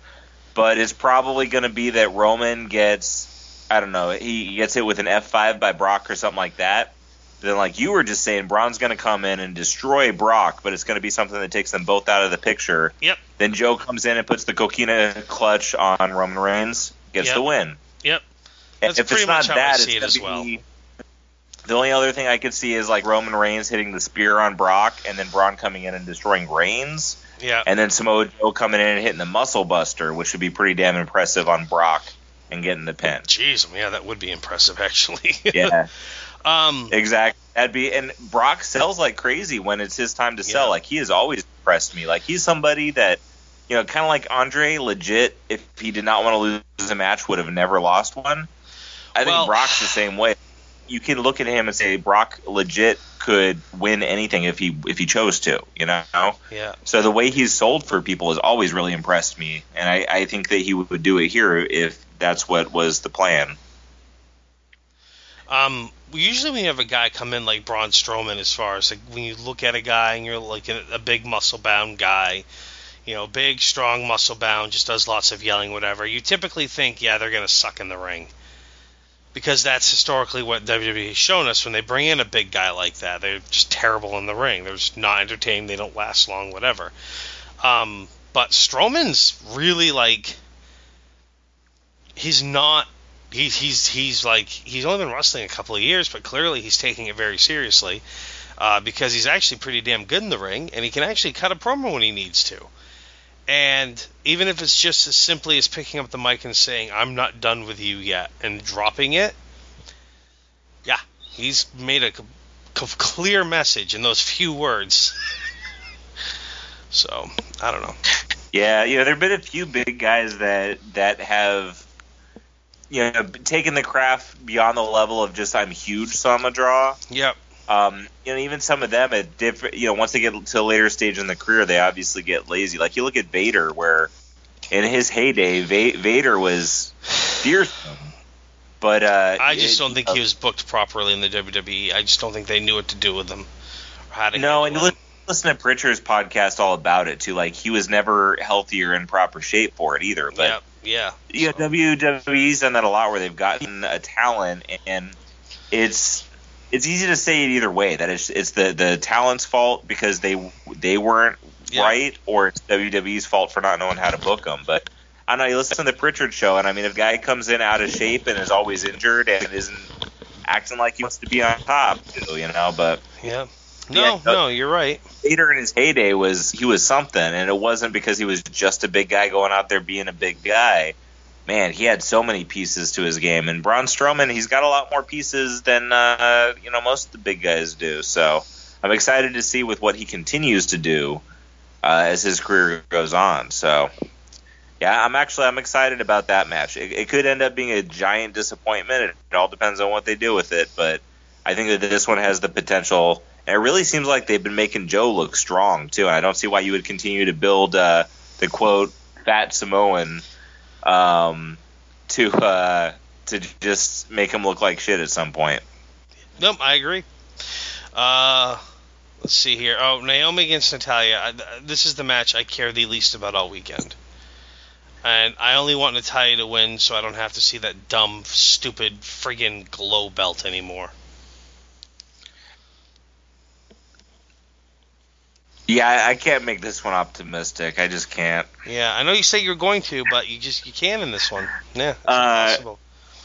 but it's probably going to be that roman gets I don't know. He gets hit with an F5 by Brock or something like that. Then, like you were just saying, Braun's going to come in and destroy Brock, but it's going to be something that takes them both out of the picture. Yep. Then Joe comes in and puts the coquina clutch on Roman Reigns, gets Yep. the win. Yep. That's if pretty it's not much how I that, see it it's as well. be. The only other thing I could see is like Roman Reigns hitting the spear on Brock, and then Braun coming in and destroying Reigns, Yeah. and then Samoa Joe coming in and hitting the Muscle Buster, which would be pretty damn impressive on Brock and getting the pin. Jeez, yeah, that would be impressive actually. Yeah. um. Exactly. That'd be and Brock sells like crazy when it's his time to sell. Yeah. Like he has always impressed me. Like he's somebody that you know, kind of like Andre, legit. If he did not want to lose a match, would have never lost one. I Well- think Brock's the same way. You can look at him and say Brock legit could win anything if he if he chose to. You know. Yeah. So the way he's sold for people has always really impressed me, and I, I think that he would do it here if that's what was the plan. Um. Usually when you have a guy come in like Braun Strowman, as far as like when you look at a guy and you're like a, a big muscle bound guy, you know, big, strong, muscle bound, just does lots of yelling, whatever. You typically think, yeah, they're gonna suck in the ring. Because that's historically what WWE has shown us when they bring in a big guy like that. They're just terrible in the ring. They're just not entertaining. They don't last long, whatever. Um, but Strowman's really like he's not he's he's he's like he's only been wrestling a couple of years, but clearly he's taking it very seriously uh, because he's actually pretty damn good in the ring, and he can actually cut a promo when he needs to. And even if it's just as simply as picking up the mic and saying "I'm not done with you yet" and dropping it, yeah, he's made a c- c- clear message in those few words. so I don't know. Yeah, you know, there have been a few big guys that that have you know taken the craft beyond the level of just I'm huge, so I'm a draw. Yep. Um, you know, even some of them at different, you know, once they get to a later stage in the career, they obviously get lazy. Like you look at Vader, where in his heyday, Va- Vader was fearsome, but uh, I just it- don't think he was booked properly in the WWE. I just don't think they knew what to do with him. Or how to No, and you li- listen to Pritchard's podcast all about it too. Like he was never healthy or in proper shape for it either. But yeah, yeah. Yeah, So, WWE's done that a lot where they've gotten a talent, and it's it's easy to say it either way. That it's it's the the talent's fault because they they weren't Yeah. right, or it's WWE's fault for not knowing how to book them. But I know. You listen to the Pritchard show, and I mean, if a guy comes in out of shape and is always injured and isn't acting like he wants to be on top, too, you know. But yeah. No, Yeah, no, you're right. Vader in his heyday was he was something, and it wasn't because he was just a big guy going out there being a big guy. Man, he had so many pieces to his game, and Braun Strowman, he's got a lot more pieces than uh, you know most of the big guys do. So I'm excited to see with what he continues to do uh, as his career goes on. So yeah, I'm actually I'm excited about that match. It, it could end up being a giant disappointment. It, it all depends on what they do with it, but I think that this one has the potential. And it really seems like they've been making Joe look strong too. And I don't see why you would continue to build uh, the quote fat Samoan um, to uh, to just make him look like shit at some point. Nope, I agree. Uh, let's see here. Oh, Naomi against Natalya. I, this is the match I care the least about all weekend. And I only want Natalya to win so I don't have to see that dumb, stupid, friggin' glow belt anymore. Yeah, I, can't make this one optimistic. I just can't. Yeah, I know you say you're going to, but you just you can in this one. Yeah, Uh, impossible.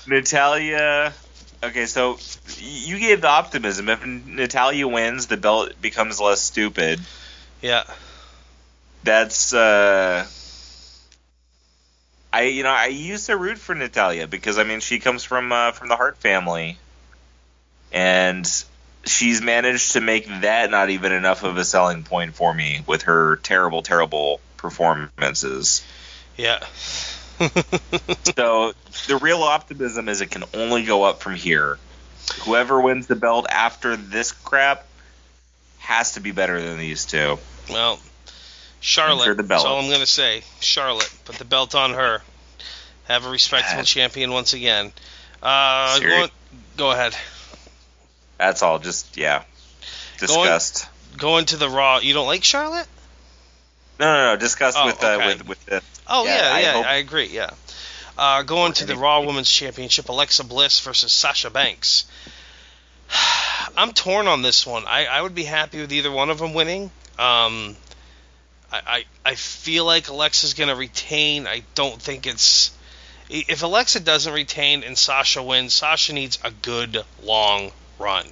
Natalya. Okay, so you gave the optimism. If Natalya wins, the belt becomes less stupid. Yeah, That's uh I you know I used to root for Natalya because I mean she comes from uh, from the Hart family, and she's managed to make that not even enough of a selling point for me with her terrible terrible performances. Yeah. so the real optimism is it can only go up from here. Whoever wins the belt after this crap has to be better than these two. Well, Charlotte. That's all I'm going to say. Charlotte, put the belt on her. Have a respectable champion once again. Uh, go, go, ahead. That's all. Just yeah, disgust. Going, going to the Raw. You don't like Charlotte? No, no, no. Disgust oh, with, uh, okay. uh, with with the. Oh yeah, yeah, I, yeah, I agree. Yeah. Uh, going to the Raw Women's Championship, Alexa Bliss versus Sasha Banks. I'm torn on this one. I, I would be happy with either one of them winning. Um, I, I, I feel like Alexa's going to retain. I don't think it's. If Alexa doesn't retain and Sasha wins, Sasha needs a good long run.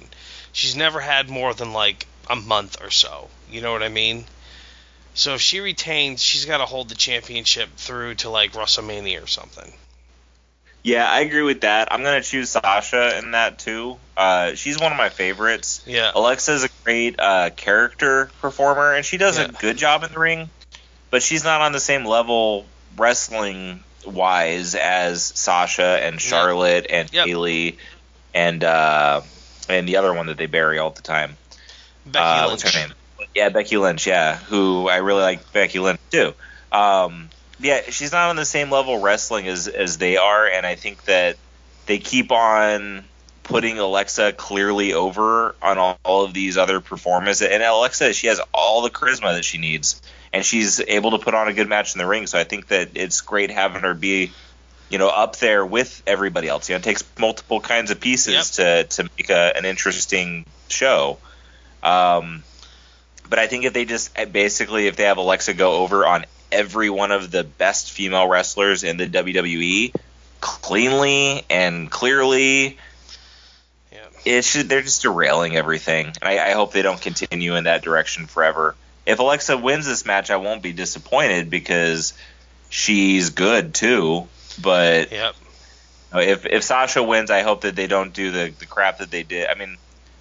She's never had more than like a month or so. You know what I mean? So if she retains, she's got to hold the championship through to like WrestleMania or something. Yeah, I agree with that. I'm gonna choose Sasha in that too. Uh, she's one of my favorites. Yeah. Alexa's a great uh, character performer, and she does yeah. a good job in the ring, but she's not on the same level wrestling wise as Sasha and Charlotte yep. and yep. And uh, and the other one that they bury all the time. Becky uh, Lynch. What's her name? Yeah, Becky Lynch. Yeah, who I really like Becky Lynch too. Um, yeah, she's not on the same level wrestling as as they are, and I think that they keep on putting Alexa clearly over on all, all of these other performers. And Alexa, she has all the charisma that she needs, and she's able to put on a good match in the ring. So I think that it's great having her be, you know, up there with everybody else. You know, it takes multiple kinds of pieces yep. to to make a, an interesting show. Um, but I think if they just basically if they have Alexa go over on every one of the best female wrestlers in the WWE cleanly and clearly. Yeah. It's just, they're just derailing everything, and I, I hope they don't continue in that direction forever. If Alexa wins this match, I won't be disappointed because she's good too. But yep. if if Sasha wins, I hope that they don't do the the crap that they did. I mean,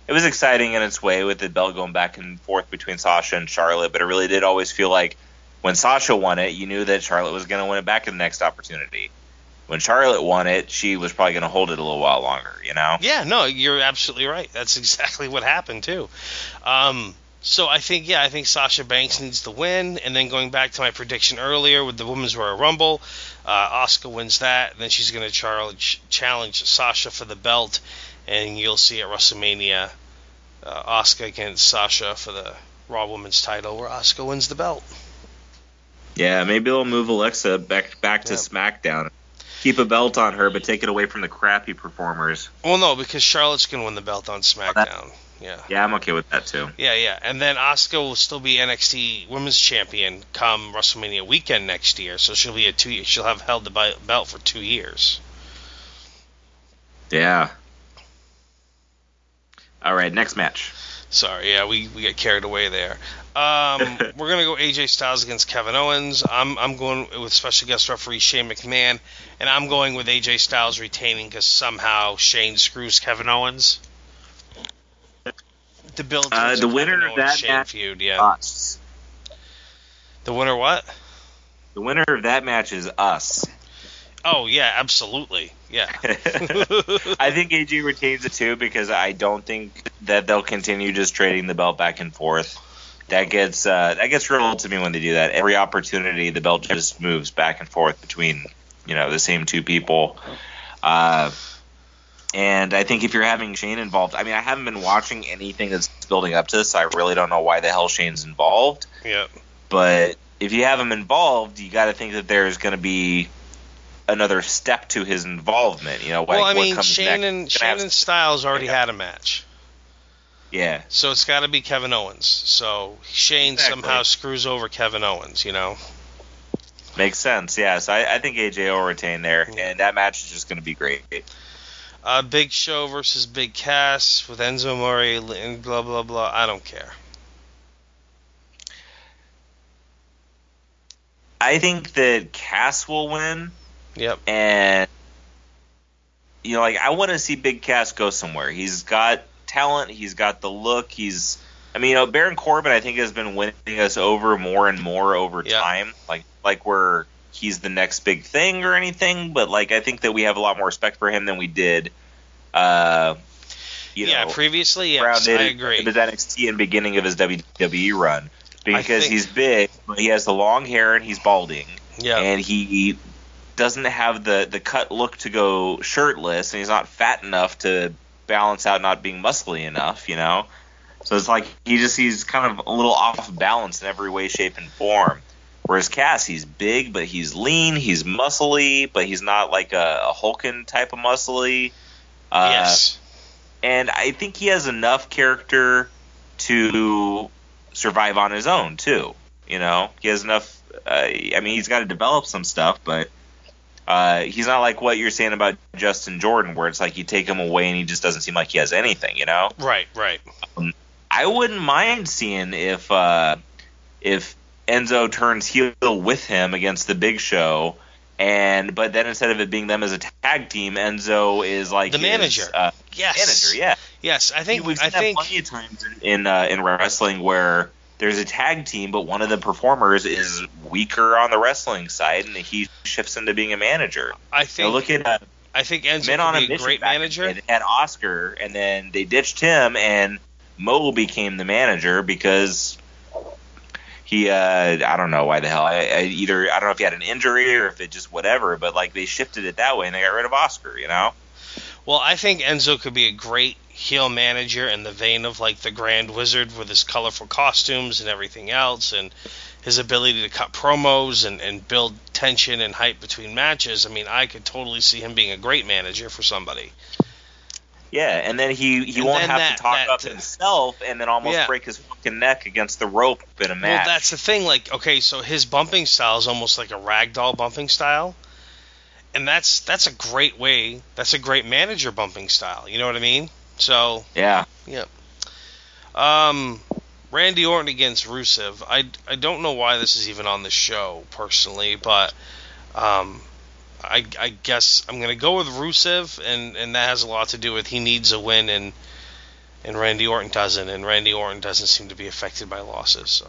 it was exciting in its way with the bell going back and forth between Sasha and Charlotte, but it really did always feel like when Sasha won it, you knew that Charlotte was going to win it back in the next opportunity. When Charlotte won it, she was probably going to hold it a little while longer, you know? Yeah, no, you're absolutely right. That's exactly what happened, too. Um, so I think, yeah, I think Sasha Banks needs to win. And then going back to my prediction earlier with the Women's Royal Rumble, uh, Asuka wins that. And then she's going to challenge, challenge Sasha for the belt. And you'll see at WrestleMania uh, Asuka against Sasha for the Raw Women's title, where Asuka wins the belt. Yeah, maybe they'll move Alexa back back to yeah. SmackDown. Keep a belt on her, but take it away from the crappy performers. Well, no, because Charlotte's gonna win the belt on SmackDown. Yeah. Yeah, I'm okay with that too. Yeah, yeah, and then Asuka will still be NXT Women's Champion come WrestleMania weekend next year. So she'll be a two. She'll have held the belt for two years. Yeah. All right, next match. Sorry, yeah, we, we get carried away there. Um, we're gonna go AJ Styles against Kevin Owens. I'm I'm going with special guest referee Shane McMahon, and I'm going with AJ Styles retaining because somehow Shane screws Kevin Owens. Build uh, the winner of that Shane match feud, yeah. Us. The winner what? The winner of that match is us. Oh yeah, absolutely. Yeah. I think AJ retains it too because I don't think that they'll continue just trading the belt back and forth. That gets uh, that gets real to me when they do that. Every opportunity, the belt just moves back and forth between you know the same two people. Uh, and I think if you're having Shane involved, I mean, I haven't been watching anything that's building up to this. So I really don't know why the hell Shane's involved. Yeah. But if you have him involved, you got to think that there's going to be another step to his involvement. You know, well, like I mean, Shane and Shane and Styles already yeah. had a match. Yeah. So it's got to be Kevin Owens. So Shane exactly. somehow screws over Kevin Owens. You know. Makes sense. Yeah. So I, I think AJ will retain there, yeah. and that match is just going to be great. Uh, Big Show versus Big Cass with Enzo Amore and blah blah blah. I don't care. I think that Cass will win Yep. And you know, like I want to see Big Cass go somewhere. He's got talent. He's got the look. He's, I mean, you know, Baron Corbin, I think has been winning us over more and more over Yeah. time. Like, like we're he's the next big thing or anything, but like I think that we have a lot more respect for him than we did. Uh, you yeah, know, previously, yes, I agree. His NXT and beginning of his WWE run because think- he's big, but he has the long hair and he's balding Yeah. and he doesn't have the the cut look to go shirtless, and he's not fat enough to balance out not being muscly enough, you know. So it's like he just he's kind of a little off balance in every way, shape, and form. Whereas Cass, he's big, but he's lean, he's muscly, but he's not like a, a Hulkin type of muscly. Uh, yes. and I think he has enough character to survive on his own too. You know, he has enough. Uh, I mean, he's got to develop some stuff, but uh, he's not like what you're saying about Justin Jordan, where it's like you take him away and he just doesn't seem like he has anything. You know, Right. Right. I wouldn't mind seeing if uh, if Enzo turns heel with him against the Big Show. And but then instead of it being them as a tag team, Enzo is like The his, manager. uh, Yes. manager, yeah. Yes. I think. We've I seen that think. plenty of times in in, uh, in wrestling where there's a tag team, but one of the performers is weaker on the wrestling side, and he shifts into being a manager. I think. look at uh, I think Enzo Men on a a great back in the manager. had Oscar, and then they ditched him, and Mo became the manager because he uh, I don't know why the hell I, I either I don't know if he had an injury or if it just whatever, but like they shifted it that way and they got rid of Oscar, you know. Well, I think Enzo could be a great heel manager in the vein of like the Grand Wizard with his colorful costumes and everything else, and his ability to cut promos and, and build tension and hype between matches. I mean, I could totally see him being a great manager for somebody. Yeah, and then he he And won't have that- to talk that- up himself and then almost Yeah. break his fucking neck against the rope in a match. Well, that's the thing. Like, okay, so his bumping style is almost like a ragdoll bumping style, and that's that's a great way. That's a great manager bumping style. You know what I mean? So, yeah, yeah. um, Randy Orton against Rusev. I I don't know why this is even on the show personally, but um, I I guess I'm gonna go with Rusev, and and that has a lot to do with he needs a win and. And Randy Orton doesn't, and Randy Orton doesn't seem to be affected by losses. So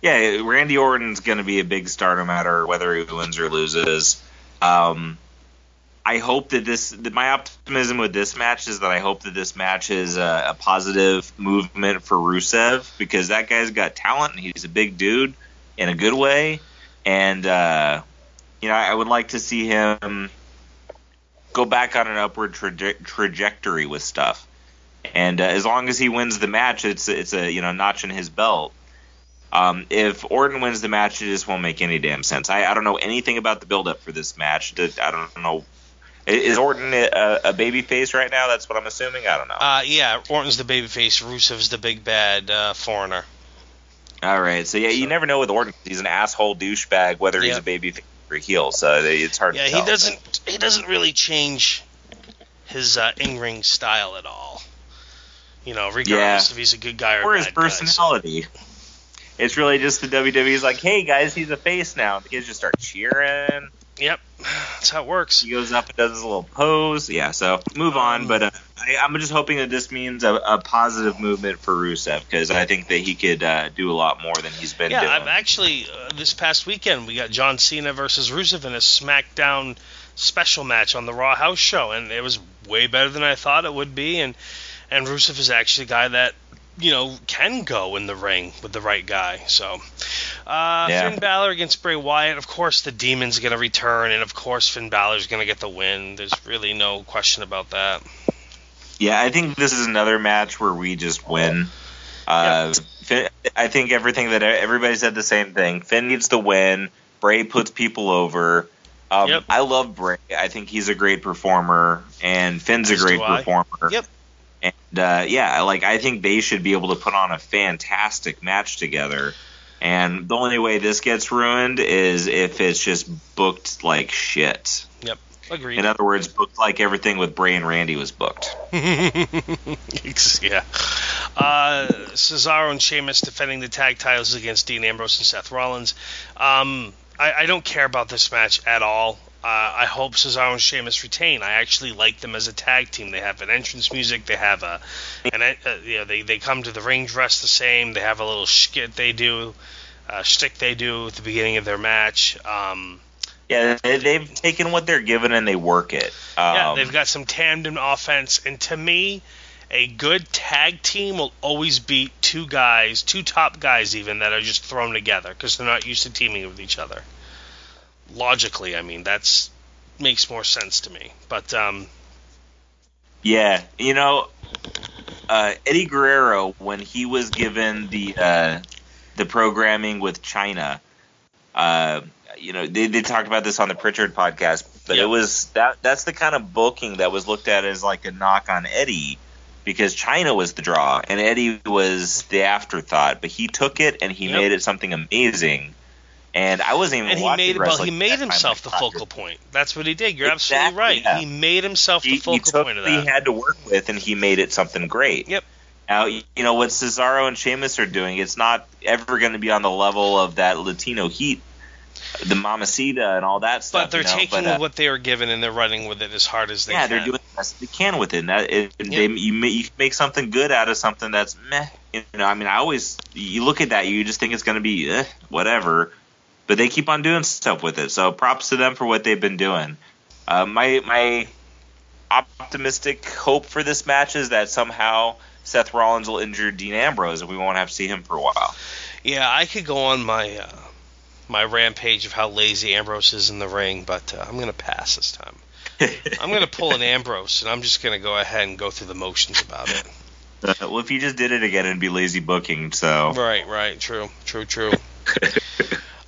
Yeah, Randy Orton's to be a big star no matter whether he wins or loses. Um, I hope that this, that my optimism with this match is that I hope that this match is a, a positive movement for Rusev because that guy's got talent and he's a big dude in a good way. And, uh, you know, I would like to see him go back on an upward traje- trajectory with stuff. And uh, as long as he wins the match, it's it's a you know notch in his belt. Um, if Orton wins the match, it just won't make any damn sense. I, I don't know anything about the build up for this match. I don't know. Is Orton a, a baby face right now? That's what I'm assuming. I don't know. Uh, yeah, Orton's the babyface. Rusev's the big bad uh, foreigner. All right, so yeah, you never know with Orton. He's an asshole douchebag, whether he's a baby face or heel. So it's hard Yeah, to tell. he doesn't. He doesn't really change his uh, in-ring style at all. You know, regardless if he's a good guy or, or his bad guy, so- personality. It's really just the WWE's like, hey guys, he's a face now. The kids just start cheering. Yep, that's how it works. He goes up and does his little pose. Yeah, so move on. Um, But uh, I, I'm just hoping that this means a, a positive movement for Rusev because I think that he could uh, do a lot more than he's been Yeah, doing. I've actually uh, this past weekend we got John Cena versus Rusev in a SmackDown special match on the Raw House show, and it was way better than I thought it would be. And and Rusev is actually a guy that you know can go in the ring with the right guy. So uh, Yeah. Finn Balor against Bray Wyatt, of course the Demon's gonna return, and of course Finn Balor's gonna get the win. There's really no question about that. Yeah, I think this is another match where we just win. Uh, Finn, I think everything that everybody said the same thing. Finn needs to win. Bray puts people over. Um, Yep. I love Bray. I think he's a great performer, and Finn's a great performer. Yep. And uh, yeah, like I think they should be able to put on a fantastic match together. And the only way this gets ruined is if it's just booked like shit. Agreed. In other words, booked like everything with Bray and Randy was booked. yeah. Uh, Cesaro and Sheamus defending the tag titles against Dean Ambrose and Seth Rollins. Um, I, I don't care about this match at all. Uh, I hope Cesaro and Sheamus retain. I actually like them as a tag team. They have an entrance music. They have a, an uh, you know, they, they come to the ring dressed the same. They have a little skit they do, uh, shtick they do at the beginning of their match. Um, yeah, they, have taken what they're given and they work it. Um, yeah, they've got some tandem offense, and to me, a good tag team will always beat two guys, two top guys even that are just thrown together because they're not used to teaming with each other logically, I mean, that's makes more sense to me. But um, yeah, you know, uh, Eddie Guerrero when he was given the uh, the programming with Chyna. uh, you know, they, they talked about this on the Pritchard podcast, but it was that that's the kind of booking that was looked at as like a knock on Eddie because Chyna was the draw and Eddie was the afterthought, but he took it and he yep. made it something amazing and I wasn't even. And he made well, he made himself the focal point. That's what he did. You're exactly, absolutely right. Yeah. He made himself the focal he took point of that. He had to work with, and he made it something great. Yep. Now you know what Cesaro and Sheamus are doing. It's not ever going to be on the level of that Latino Heat, the Mamacita, and all that stuff. But they're you know? taking but, uh, what they are given and they're running with it as hard as they yeah, can. they're doing the best they can with it. And that, it, they, you, you make something good out of something that's meh. You know, I mean, I always you look at that, you just think it's going to be eh, whatever but they keep on doing stuff with it. So props to them for what they've been doing. Uh, my my optimistic hope for this match is that somehow Seth Rollins will injure Dean Ambrose and we won't have to see him for a while. Yeah, I could go on my uh, my rampage of how lazy Ambrose is in the ring, but uh, I'm going to pass this time. I'm going to pull an Ambrose, and I'm just going to go ahead and go through the motions about it. Uh, well, if you just did it again, it'd be lazy booking. So right, right, true, true, true.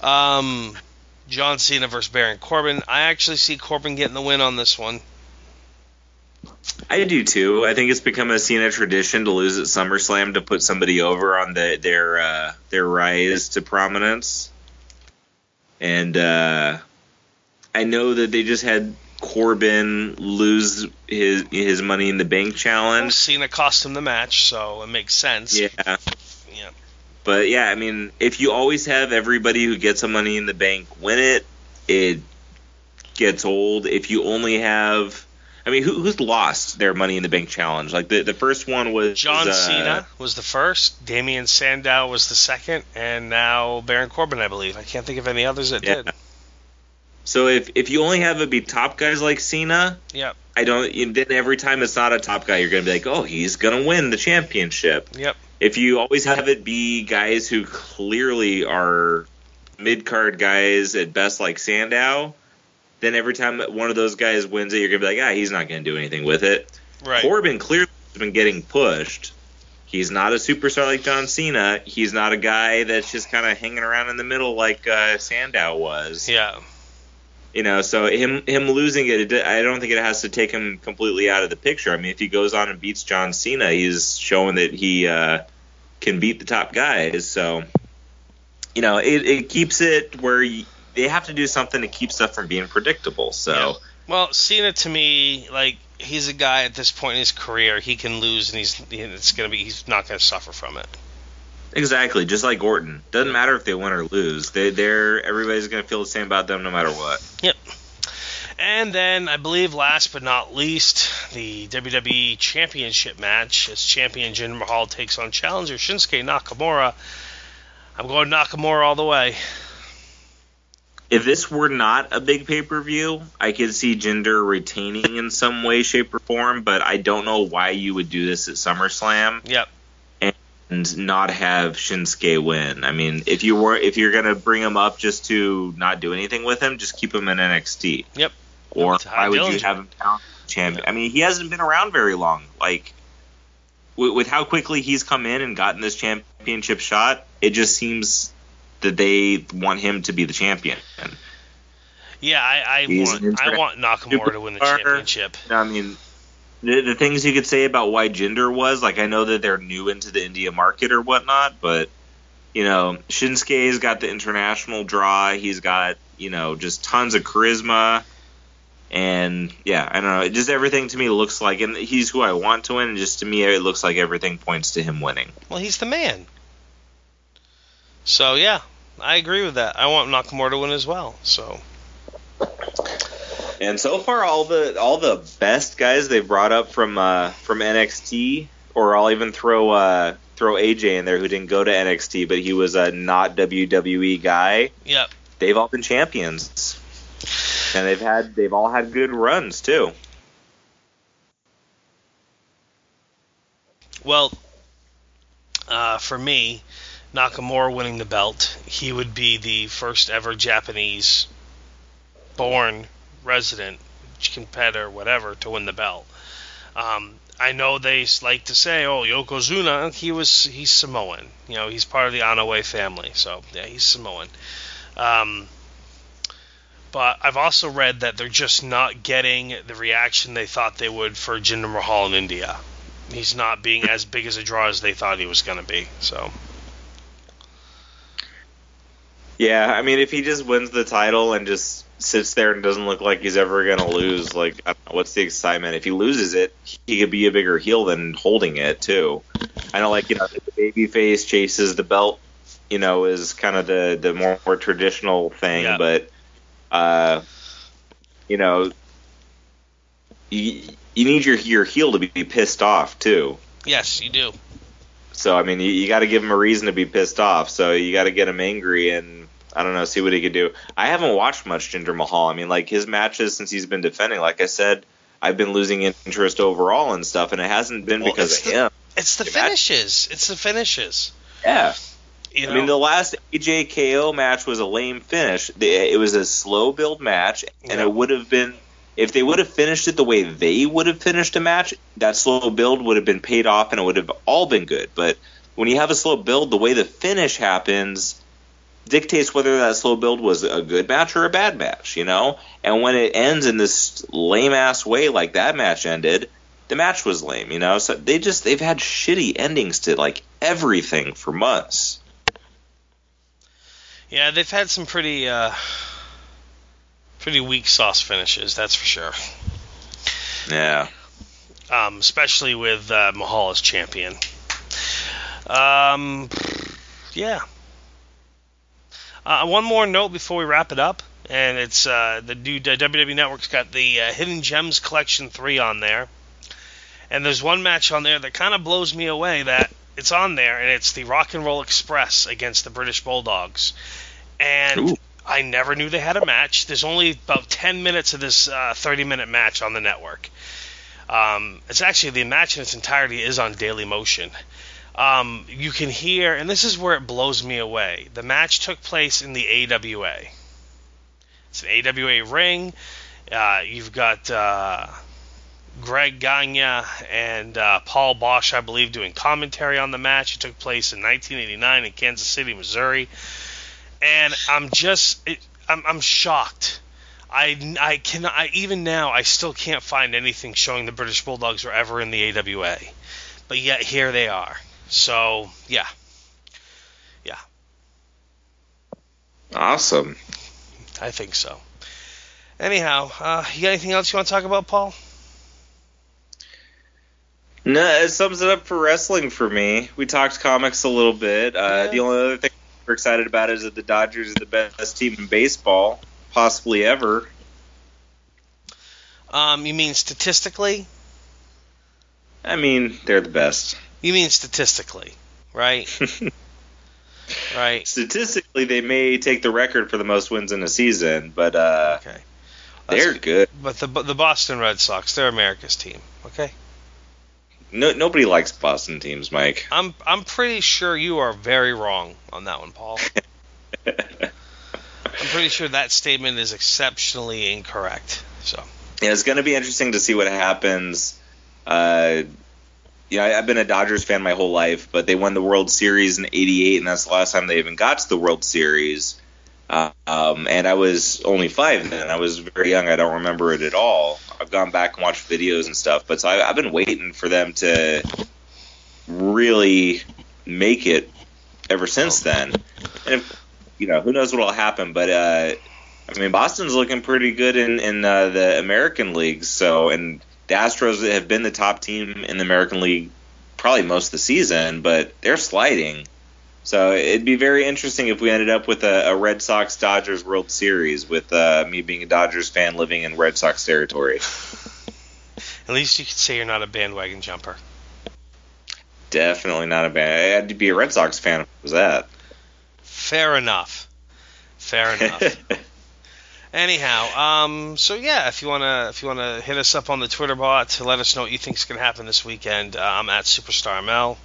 Um, John Cena versus Baron Corbin. I actually see Corbin getting the win on this one. I do too. I think it's become a Cena tradition to lose at SummerSlam to put somebody over on the, their uh, their rise to prominence. And uh, I know that they just had Corbin lose his his Money in the Bank challenge. Well, Cena cost him the match, so it makes sense. Yeah. Yeah. But yeah, I mean, if you always have everybody who gets a Money in the Bank win it, it gets old. If you only have, I mean, who, who's lost their Money in the Bank challenge? Like the the first one was John uh, Cena was the first, Damien Sandow was the second, and now Baron Corbin, I believe. I can't think of any others that yeah. did. So if if you only have it be top guys like Cena, yep. I don't. Then every time it's not a top guy, you're gonna be like, oh, he's gonna win the championship. Yep if you always have it be guys who clearly are mid card guys at best, like Sandow, then every time one of those guys wins it, you're gonna be like, ah, he's not gonna do anything with it. Right. Corbin clearly has been getting pushed. He's not a superstar like John Cena. He's not a guy that's just kind of hanging around in the middle like uh, Sandow was. Yeah. You know, so him him losing it, it, I don't think it has to take him completely out of the picture. I mean, if he goes on and beats John Cena, he's showing that he uh, can beat the top guys. So, you know, it, it keeps it where you, they have to do something to keep stuff from being predictable. So, yeah. well, Cena to me, like he's a guy at this point in his career, he can lose and he's it's gonna be he's not gonna suffer from it. Exactly, just like Orton. Doesn't matter if they win or lose. They they're everybody's gonna feel the same about them no matter what. Yep. And then I believe last but not least, the WWE Championship match as champion Jinder Mahal takes on challenger Shinsuke Nakamura. I'm going Nakamura all the way. If this were not a big pay per view, I could see Jinder retaining in some way, shape, or form, but I don't know why you would do this at SummerSlam. Yep and not have Shinsuke win. I mean, if you were if you're gonna bring him up just to not do anything with him, just keep him in NXT. Yep. Or why would you have him champion? I mean, he hasn't been around very long. Like with, with how quickly he's come in and gotten this championship shot, it just seems that they want him to be the champion. Yeah, I, I want I want Nakamura to win the championship. I mean, the, the things you could say about why Jinder was like, I know that they're new into the India market or whatnot, but you know, Shinsuke's got the international draw. He's got you know just tons of charisma. And yeah, I don't know. Just everything to me looks like, and he's who I want to win. And just to me, it looks like everything points to him winning. Well, he's the man. So yeah, I agree with that. I want Nakamura to win as well. So And so far, all the all the best guys they brought up from uh, from NXT, or I'll even throw uh, throw AJ in there who didn't go to NXT, but he was a not WWE guy. Yep. They've all been champions, and they've had they've all had good runs too. Well, uh, for me, Nakamura winning the belt, he would be the first ever Japanese born resident competitor, whatever, to win the belt. Um, I know they like to say, "Oh, Yokozuna, he was he's Samoan. You know, he's part of the Anoa'i family, so yeah, he's Samoan." Um, but I've also read that they're just not getting the reaction they thought they would for Jinder Mahal in India. He's not being as big as a draw as they thought he was going to be. So. Yeah, I mean, if he just wins the title and just sits there and doesn't look like he's ever going to lose, like, I don't know, what's the excitement? If he loses it, he could be a bigger heel than holding it, too. I know, like, you know, the baby face chases the belt, you know, is kind of the, the more, more traditional thing, Yeah. but, uh, you know, you, you need your, your heel to be pissed off, too. Yes, you do. So I mean, you, you got to give him a reason to be pissed off. So you got to get him angry and I don't know, see what he could do. I haven't watched much Jinder Mahal. I mean, like his matches since he's been defending. Like I said, I've been losing interest overall and stuff, and it hasn't been Well, because of the- him. It's the The match- finishes. It's the finishes. Yeah. You know, I mean, the last AJ KO match was a lame finish. It was a slow build match, and Yeah. it would have been if they would have finished it the way they would have finished a match. That slow build would have been paid off, and it would have all been good. But when you have a slow build, the way the finish happens dictates whether that slow build was a good match or a bad match. You know, and when it ends in this lame ass way like that match ended. The match was lame, you know. So they just they've had shitty endings to like everything for months. yeah, they've had some pretty, uh, pretty weak sauce finishes. That's for sure. Yeah. Um, especially with uh, Mahal as champion. Um, yeah. Uh, one more note before we wrap it up, and it's uh, the new WWE Network's got the uh, Hidden Gems Collection three on there, and there's one match on there that kind of blows me away that it's on there, and it's the Rock and Roll Express against the British Bulldogs, and Ooh. I never knew they had a match. There's only about 10 minutes of this uh, 30 minute match on the network. Um, it's actually the match in its entirety is on Daily Motion. Um, you can hear, and this is where it blows me away. The match took place in the AWA. It's an AWA ring. Uh, you've got uh, Greg Gagne and uh, Paul Bosch, I believe, doing commentary on the match. It took place in 1989 in Kansas City, Missouri. And I'm just, it, I'm, I'm shocked. I, I cannot, I, even now, I still can't find anything showing the British Bulldogs were ever in the AWA. But yet, here they are. So, yeah. Yeah, Awesome. I think so. Anyhow, uh, you got anything else you want to talk about, Paul? No, it sums it up for wrestling for me. We talked comics a little bit. Uh, Yeah. The only other thing we're excited about is that the Dodgers are the best team in baseball, possibly ever. Um, you mean statistically? I mean, they're the best. You mean statistically, right? right. Statistically, they may take the record for the most wins in a season, but uh, Okay. they're good. But the the Boston Red Sox, they're America's team. Okay. No, nobody likes Boston teams, Mike. I'm I'm pretty sure you are very wrong on that one, Paul. I'm pretty sure that statement is exceptionally incorrect. So. Yeah, it's going to be interesting to see what happens. Uh, you know, I, I've been a Dodgers fan my whole life, but they won the World Series in '88, and that's the last time they even got to the World Series. Uh, um, and I was only five then. I was very young. I don't remember it at all. I've gone back and watched videos and stuff, but so I, I've been waiting for them to really make it ever since then. And if, you know, who knows what'll happen? But uh, I mean, Boston's looking pretty good in in uh, the American leagues. So, and the Astros have been the top team in the American League probably most of the season, but they're sliding. So it'd be very interesting if we ended up with a, a Red Sox Dodgers World Series with uh, me being a Dodgers fan living in Red Sox territory. At least you could say you're not a bandwagon jumper. Definitely not a band. I had to be a Red Sox fan if it was that. Fair enough. Fair enough. Anyhow, um, so yeah, if you wanna if you wanna hit us up on the Twitter bot to let us know what you think's gonna happen this weekend, uh, I'm at Superstar Mel.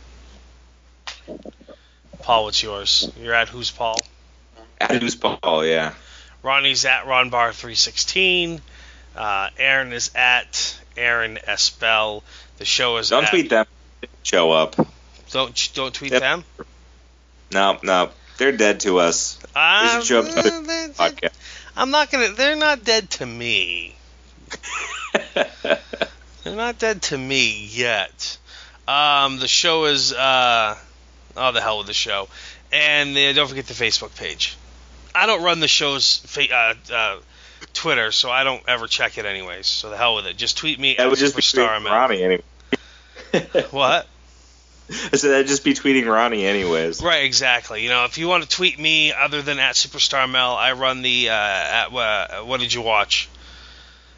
Paul, what's yours? You're at who's Paul? At who's Paul? Yeah. Ronnie's at RonBar316. Uh, Aaron is at Aaron S Bell. The show is Don't at, tweet them. Show up. Don't don't tweet Yep. them. No, no, they're dead to us. Uh, show up to the they're- they're- Podcast. I'm not gonna. They're not dead to me. They're not dead to me yet. Um, the show is uh, oh the hell with the show, and uh, don't forget the Facebook page. I don't run the show's fa- uh, uh, Twitter, so I don't ever check it anyways. So the hell with it. Just tweet me that would just be tweeting Ronnie anyway. What? I said that'd just be tweeting Ronnie anyways. Right, exactly. You know, if you want to tweet me other than at Superstar Mel, I run the uh, at uh, what did you watch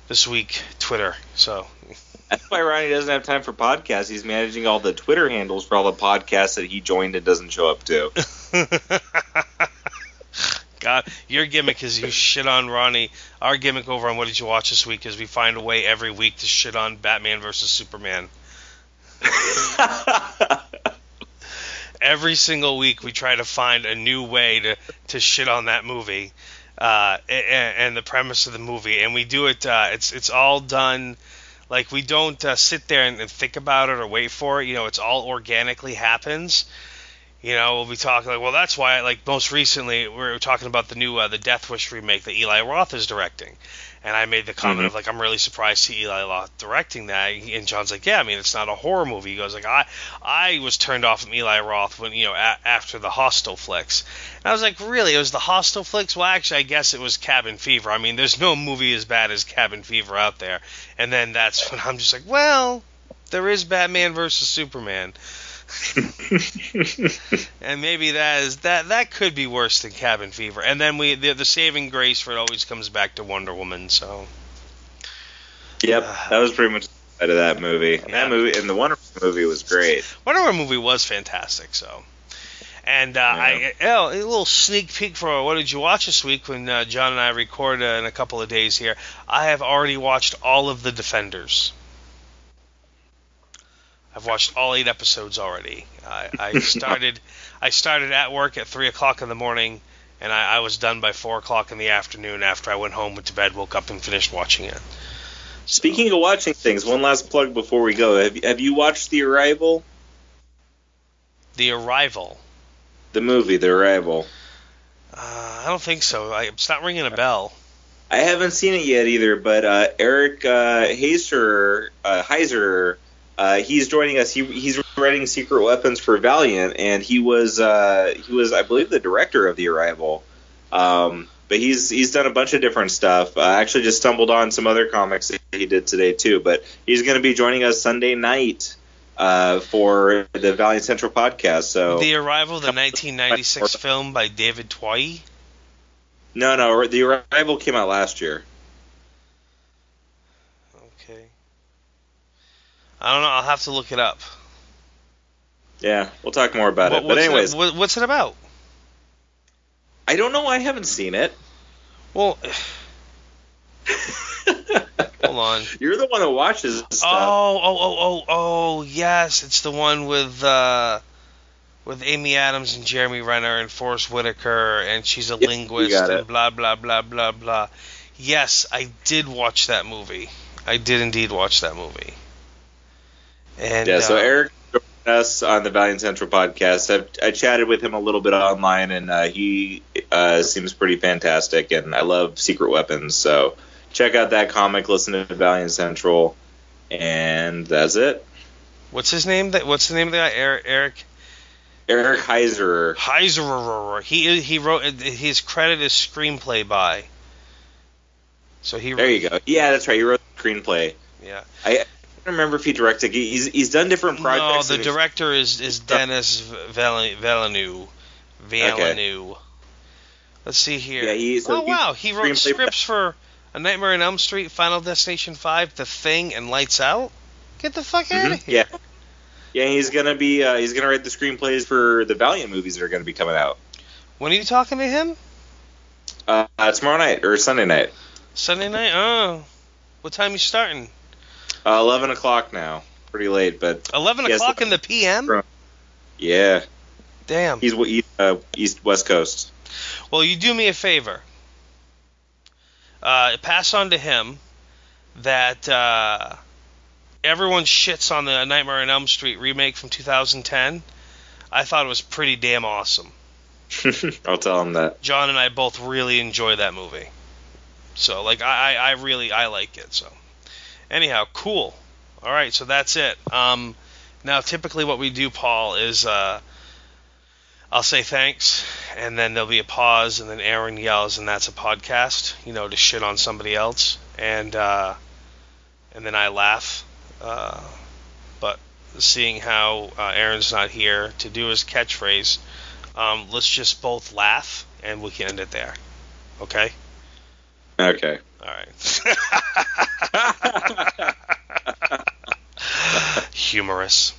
this week Twitter. So why Ronnie doesn't have time for podcasts. He's managing all the Twitter handles for all the podcasts that he joined and doesn't show up to. God, your gimmick is you shit on Ronnie. Our gimmick over on What Did You Watch This Week is we find a way every week to shit on Batman versus Superman. Every single week we try to find a new way to, to shit on that movie uh, and, and the premise of the movie, and we do it. Uh, it's it's all done like we don't uh, sit there and, and think about it or wait for it. You know, it's all organically happens. You know, we'll be talking like, well, that's why. Like most recently, we were talking about the new uh, the Death Wish remake that Eli Roth is directing, and I made the comment Mhm. of like, I'm really surprised to see Eli Roth directing that. And John's like, yeah, I mean, it's not a horror movie. He goes like, I I was turned off from Eli Roth when you know a- after the Hostel flicks, and I was like, really? It was the Hostel flicks? Well, actually, I guess it was Cabin Fever. I mean, there's no movie as bad as Cabin Fever out there. And then that's when I'm just like, well, there is Batman versus Superman. and maybe that is that that could be worse than Cabin Fever. And then we the, the saving grace for it always comes back to Wonder Woman. So yep, that was pretty much the end of that movie. And Yeah. That movie and the Wonder Woman movie was great. Wonder Woman movie was fantastic. So. And uh, I, oh, a little sneak peek for what did you watch this week when uh, John and I record uh, in a couple of days here. I have already watched all of the Defenders. I've watched all eight episodes already. I, I started I started at work at three o'clock in the morning, and I, I was done by four o'clock in the afternoon. After I went home, went to bed, woke up, and finished watching it. Speaking of watching things, one last plug before we go. Have, have you watched The Arrival? The Arrival. The movie, The Arrival. Uh, I don't think so. I, it's not ringing a bell. I haven't seen it yet either, but uh, Eric uh, Heisserer, uh, Heisserer, uh, he's joining us. He, he's writing Secret Weapons for Valiant, and he was uh, he was I believe the director of The Arrival. Um, but he's he's done a bunch of different stuff. I actually just stumbled on some other comics that he did today too. But he's going to be joining us Sunday night uh, for the Valiant Central podcast. So The Arrival, the 1996 film by David Twohy. no, no, The Arrival came out last year. Okay. I don't know. I'll have to look it up. Yeah, we'll talk more about What- it. But what's anyways, it, what's it about? I don't know. I haven't seen it. Well, hold on. You're the one that watches stuff. Oh, oh, oh, oh, oh, yes, it's the one with uh, with Amy Adams and Jeremy Renner and Forest Whitaker, and she's a Yep, linguist and blah blah blah blah blah. Yes, I did watch that movie. I did indeed watch that movie. And yeah. So uh, Eric joined us on the Valiant Central podcast. I've, I chatted with him a little bit online, and uh, he uh, seems pretty fantastic. And I love Secret Weapons. So check out that comic. Listen to Valiant Central, and that's it. what's his name? That what's the name of the guy? Eric Eric Eric Heisserer. Heisserer. He he wrote his credit is screenplay by. So he There you go. Yeah, that's right. He wrote the screenplay. Yeah. I, remember if he directed. He's he's done different projects. No, the director is is Denis Villen- Villeneuve, Villeneuve. Let's see here. Yeah, he- so oh wow, he wrote scripts for A Nightmare on Elm Street, Final Destination 5, The Thing, and Lights Out. Get the fuck out of Mhm, here. Yeah. Yeah, he's gonna be uh, he's gonna write the screenplays for the Valiant movies that are gonna be coming out When are you talking to him? uh, uh, tomorrow night or Sunday night, Sunday night. Oh, what time you starting? Uh, eleven o'clock now. Pretty late, but 11 Yes, o'clock in the p.m. Right. yeah, Damn. he's east, uh, east west coast. Well, you do me a favor. Uh, pass on to him that uh, everyone shits on the Nightmare on Elm Street remake from 2010. I thought it was pretty damn awesome. I'll tell him that. John and I both really enjoy that movie. So, like, I, I I really I like it. So, anyhow, cool. All right, so that's it. Um, now, typically, what we do, Paul, is uh, I'll say thanks, and then there'll be a pause, and then Aaron yells, and that's a podcast. You know, to shit on somebody else, and uh, and then I laugh. Uh, but seeing how uh, Aaron's not here to do his catchphrase, um, let's just both laugh, and we can end it there. Okay. Okay. All right. Humorous.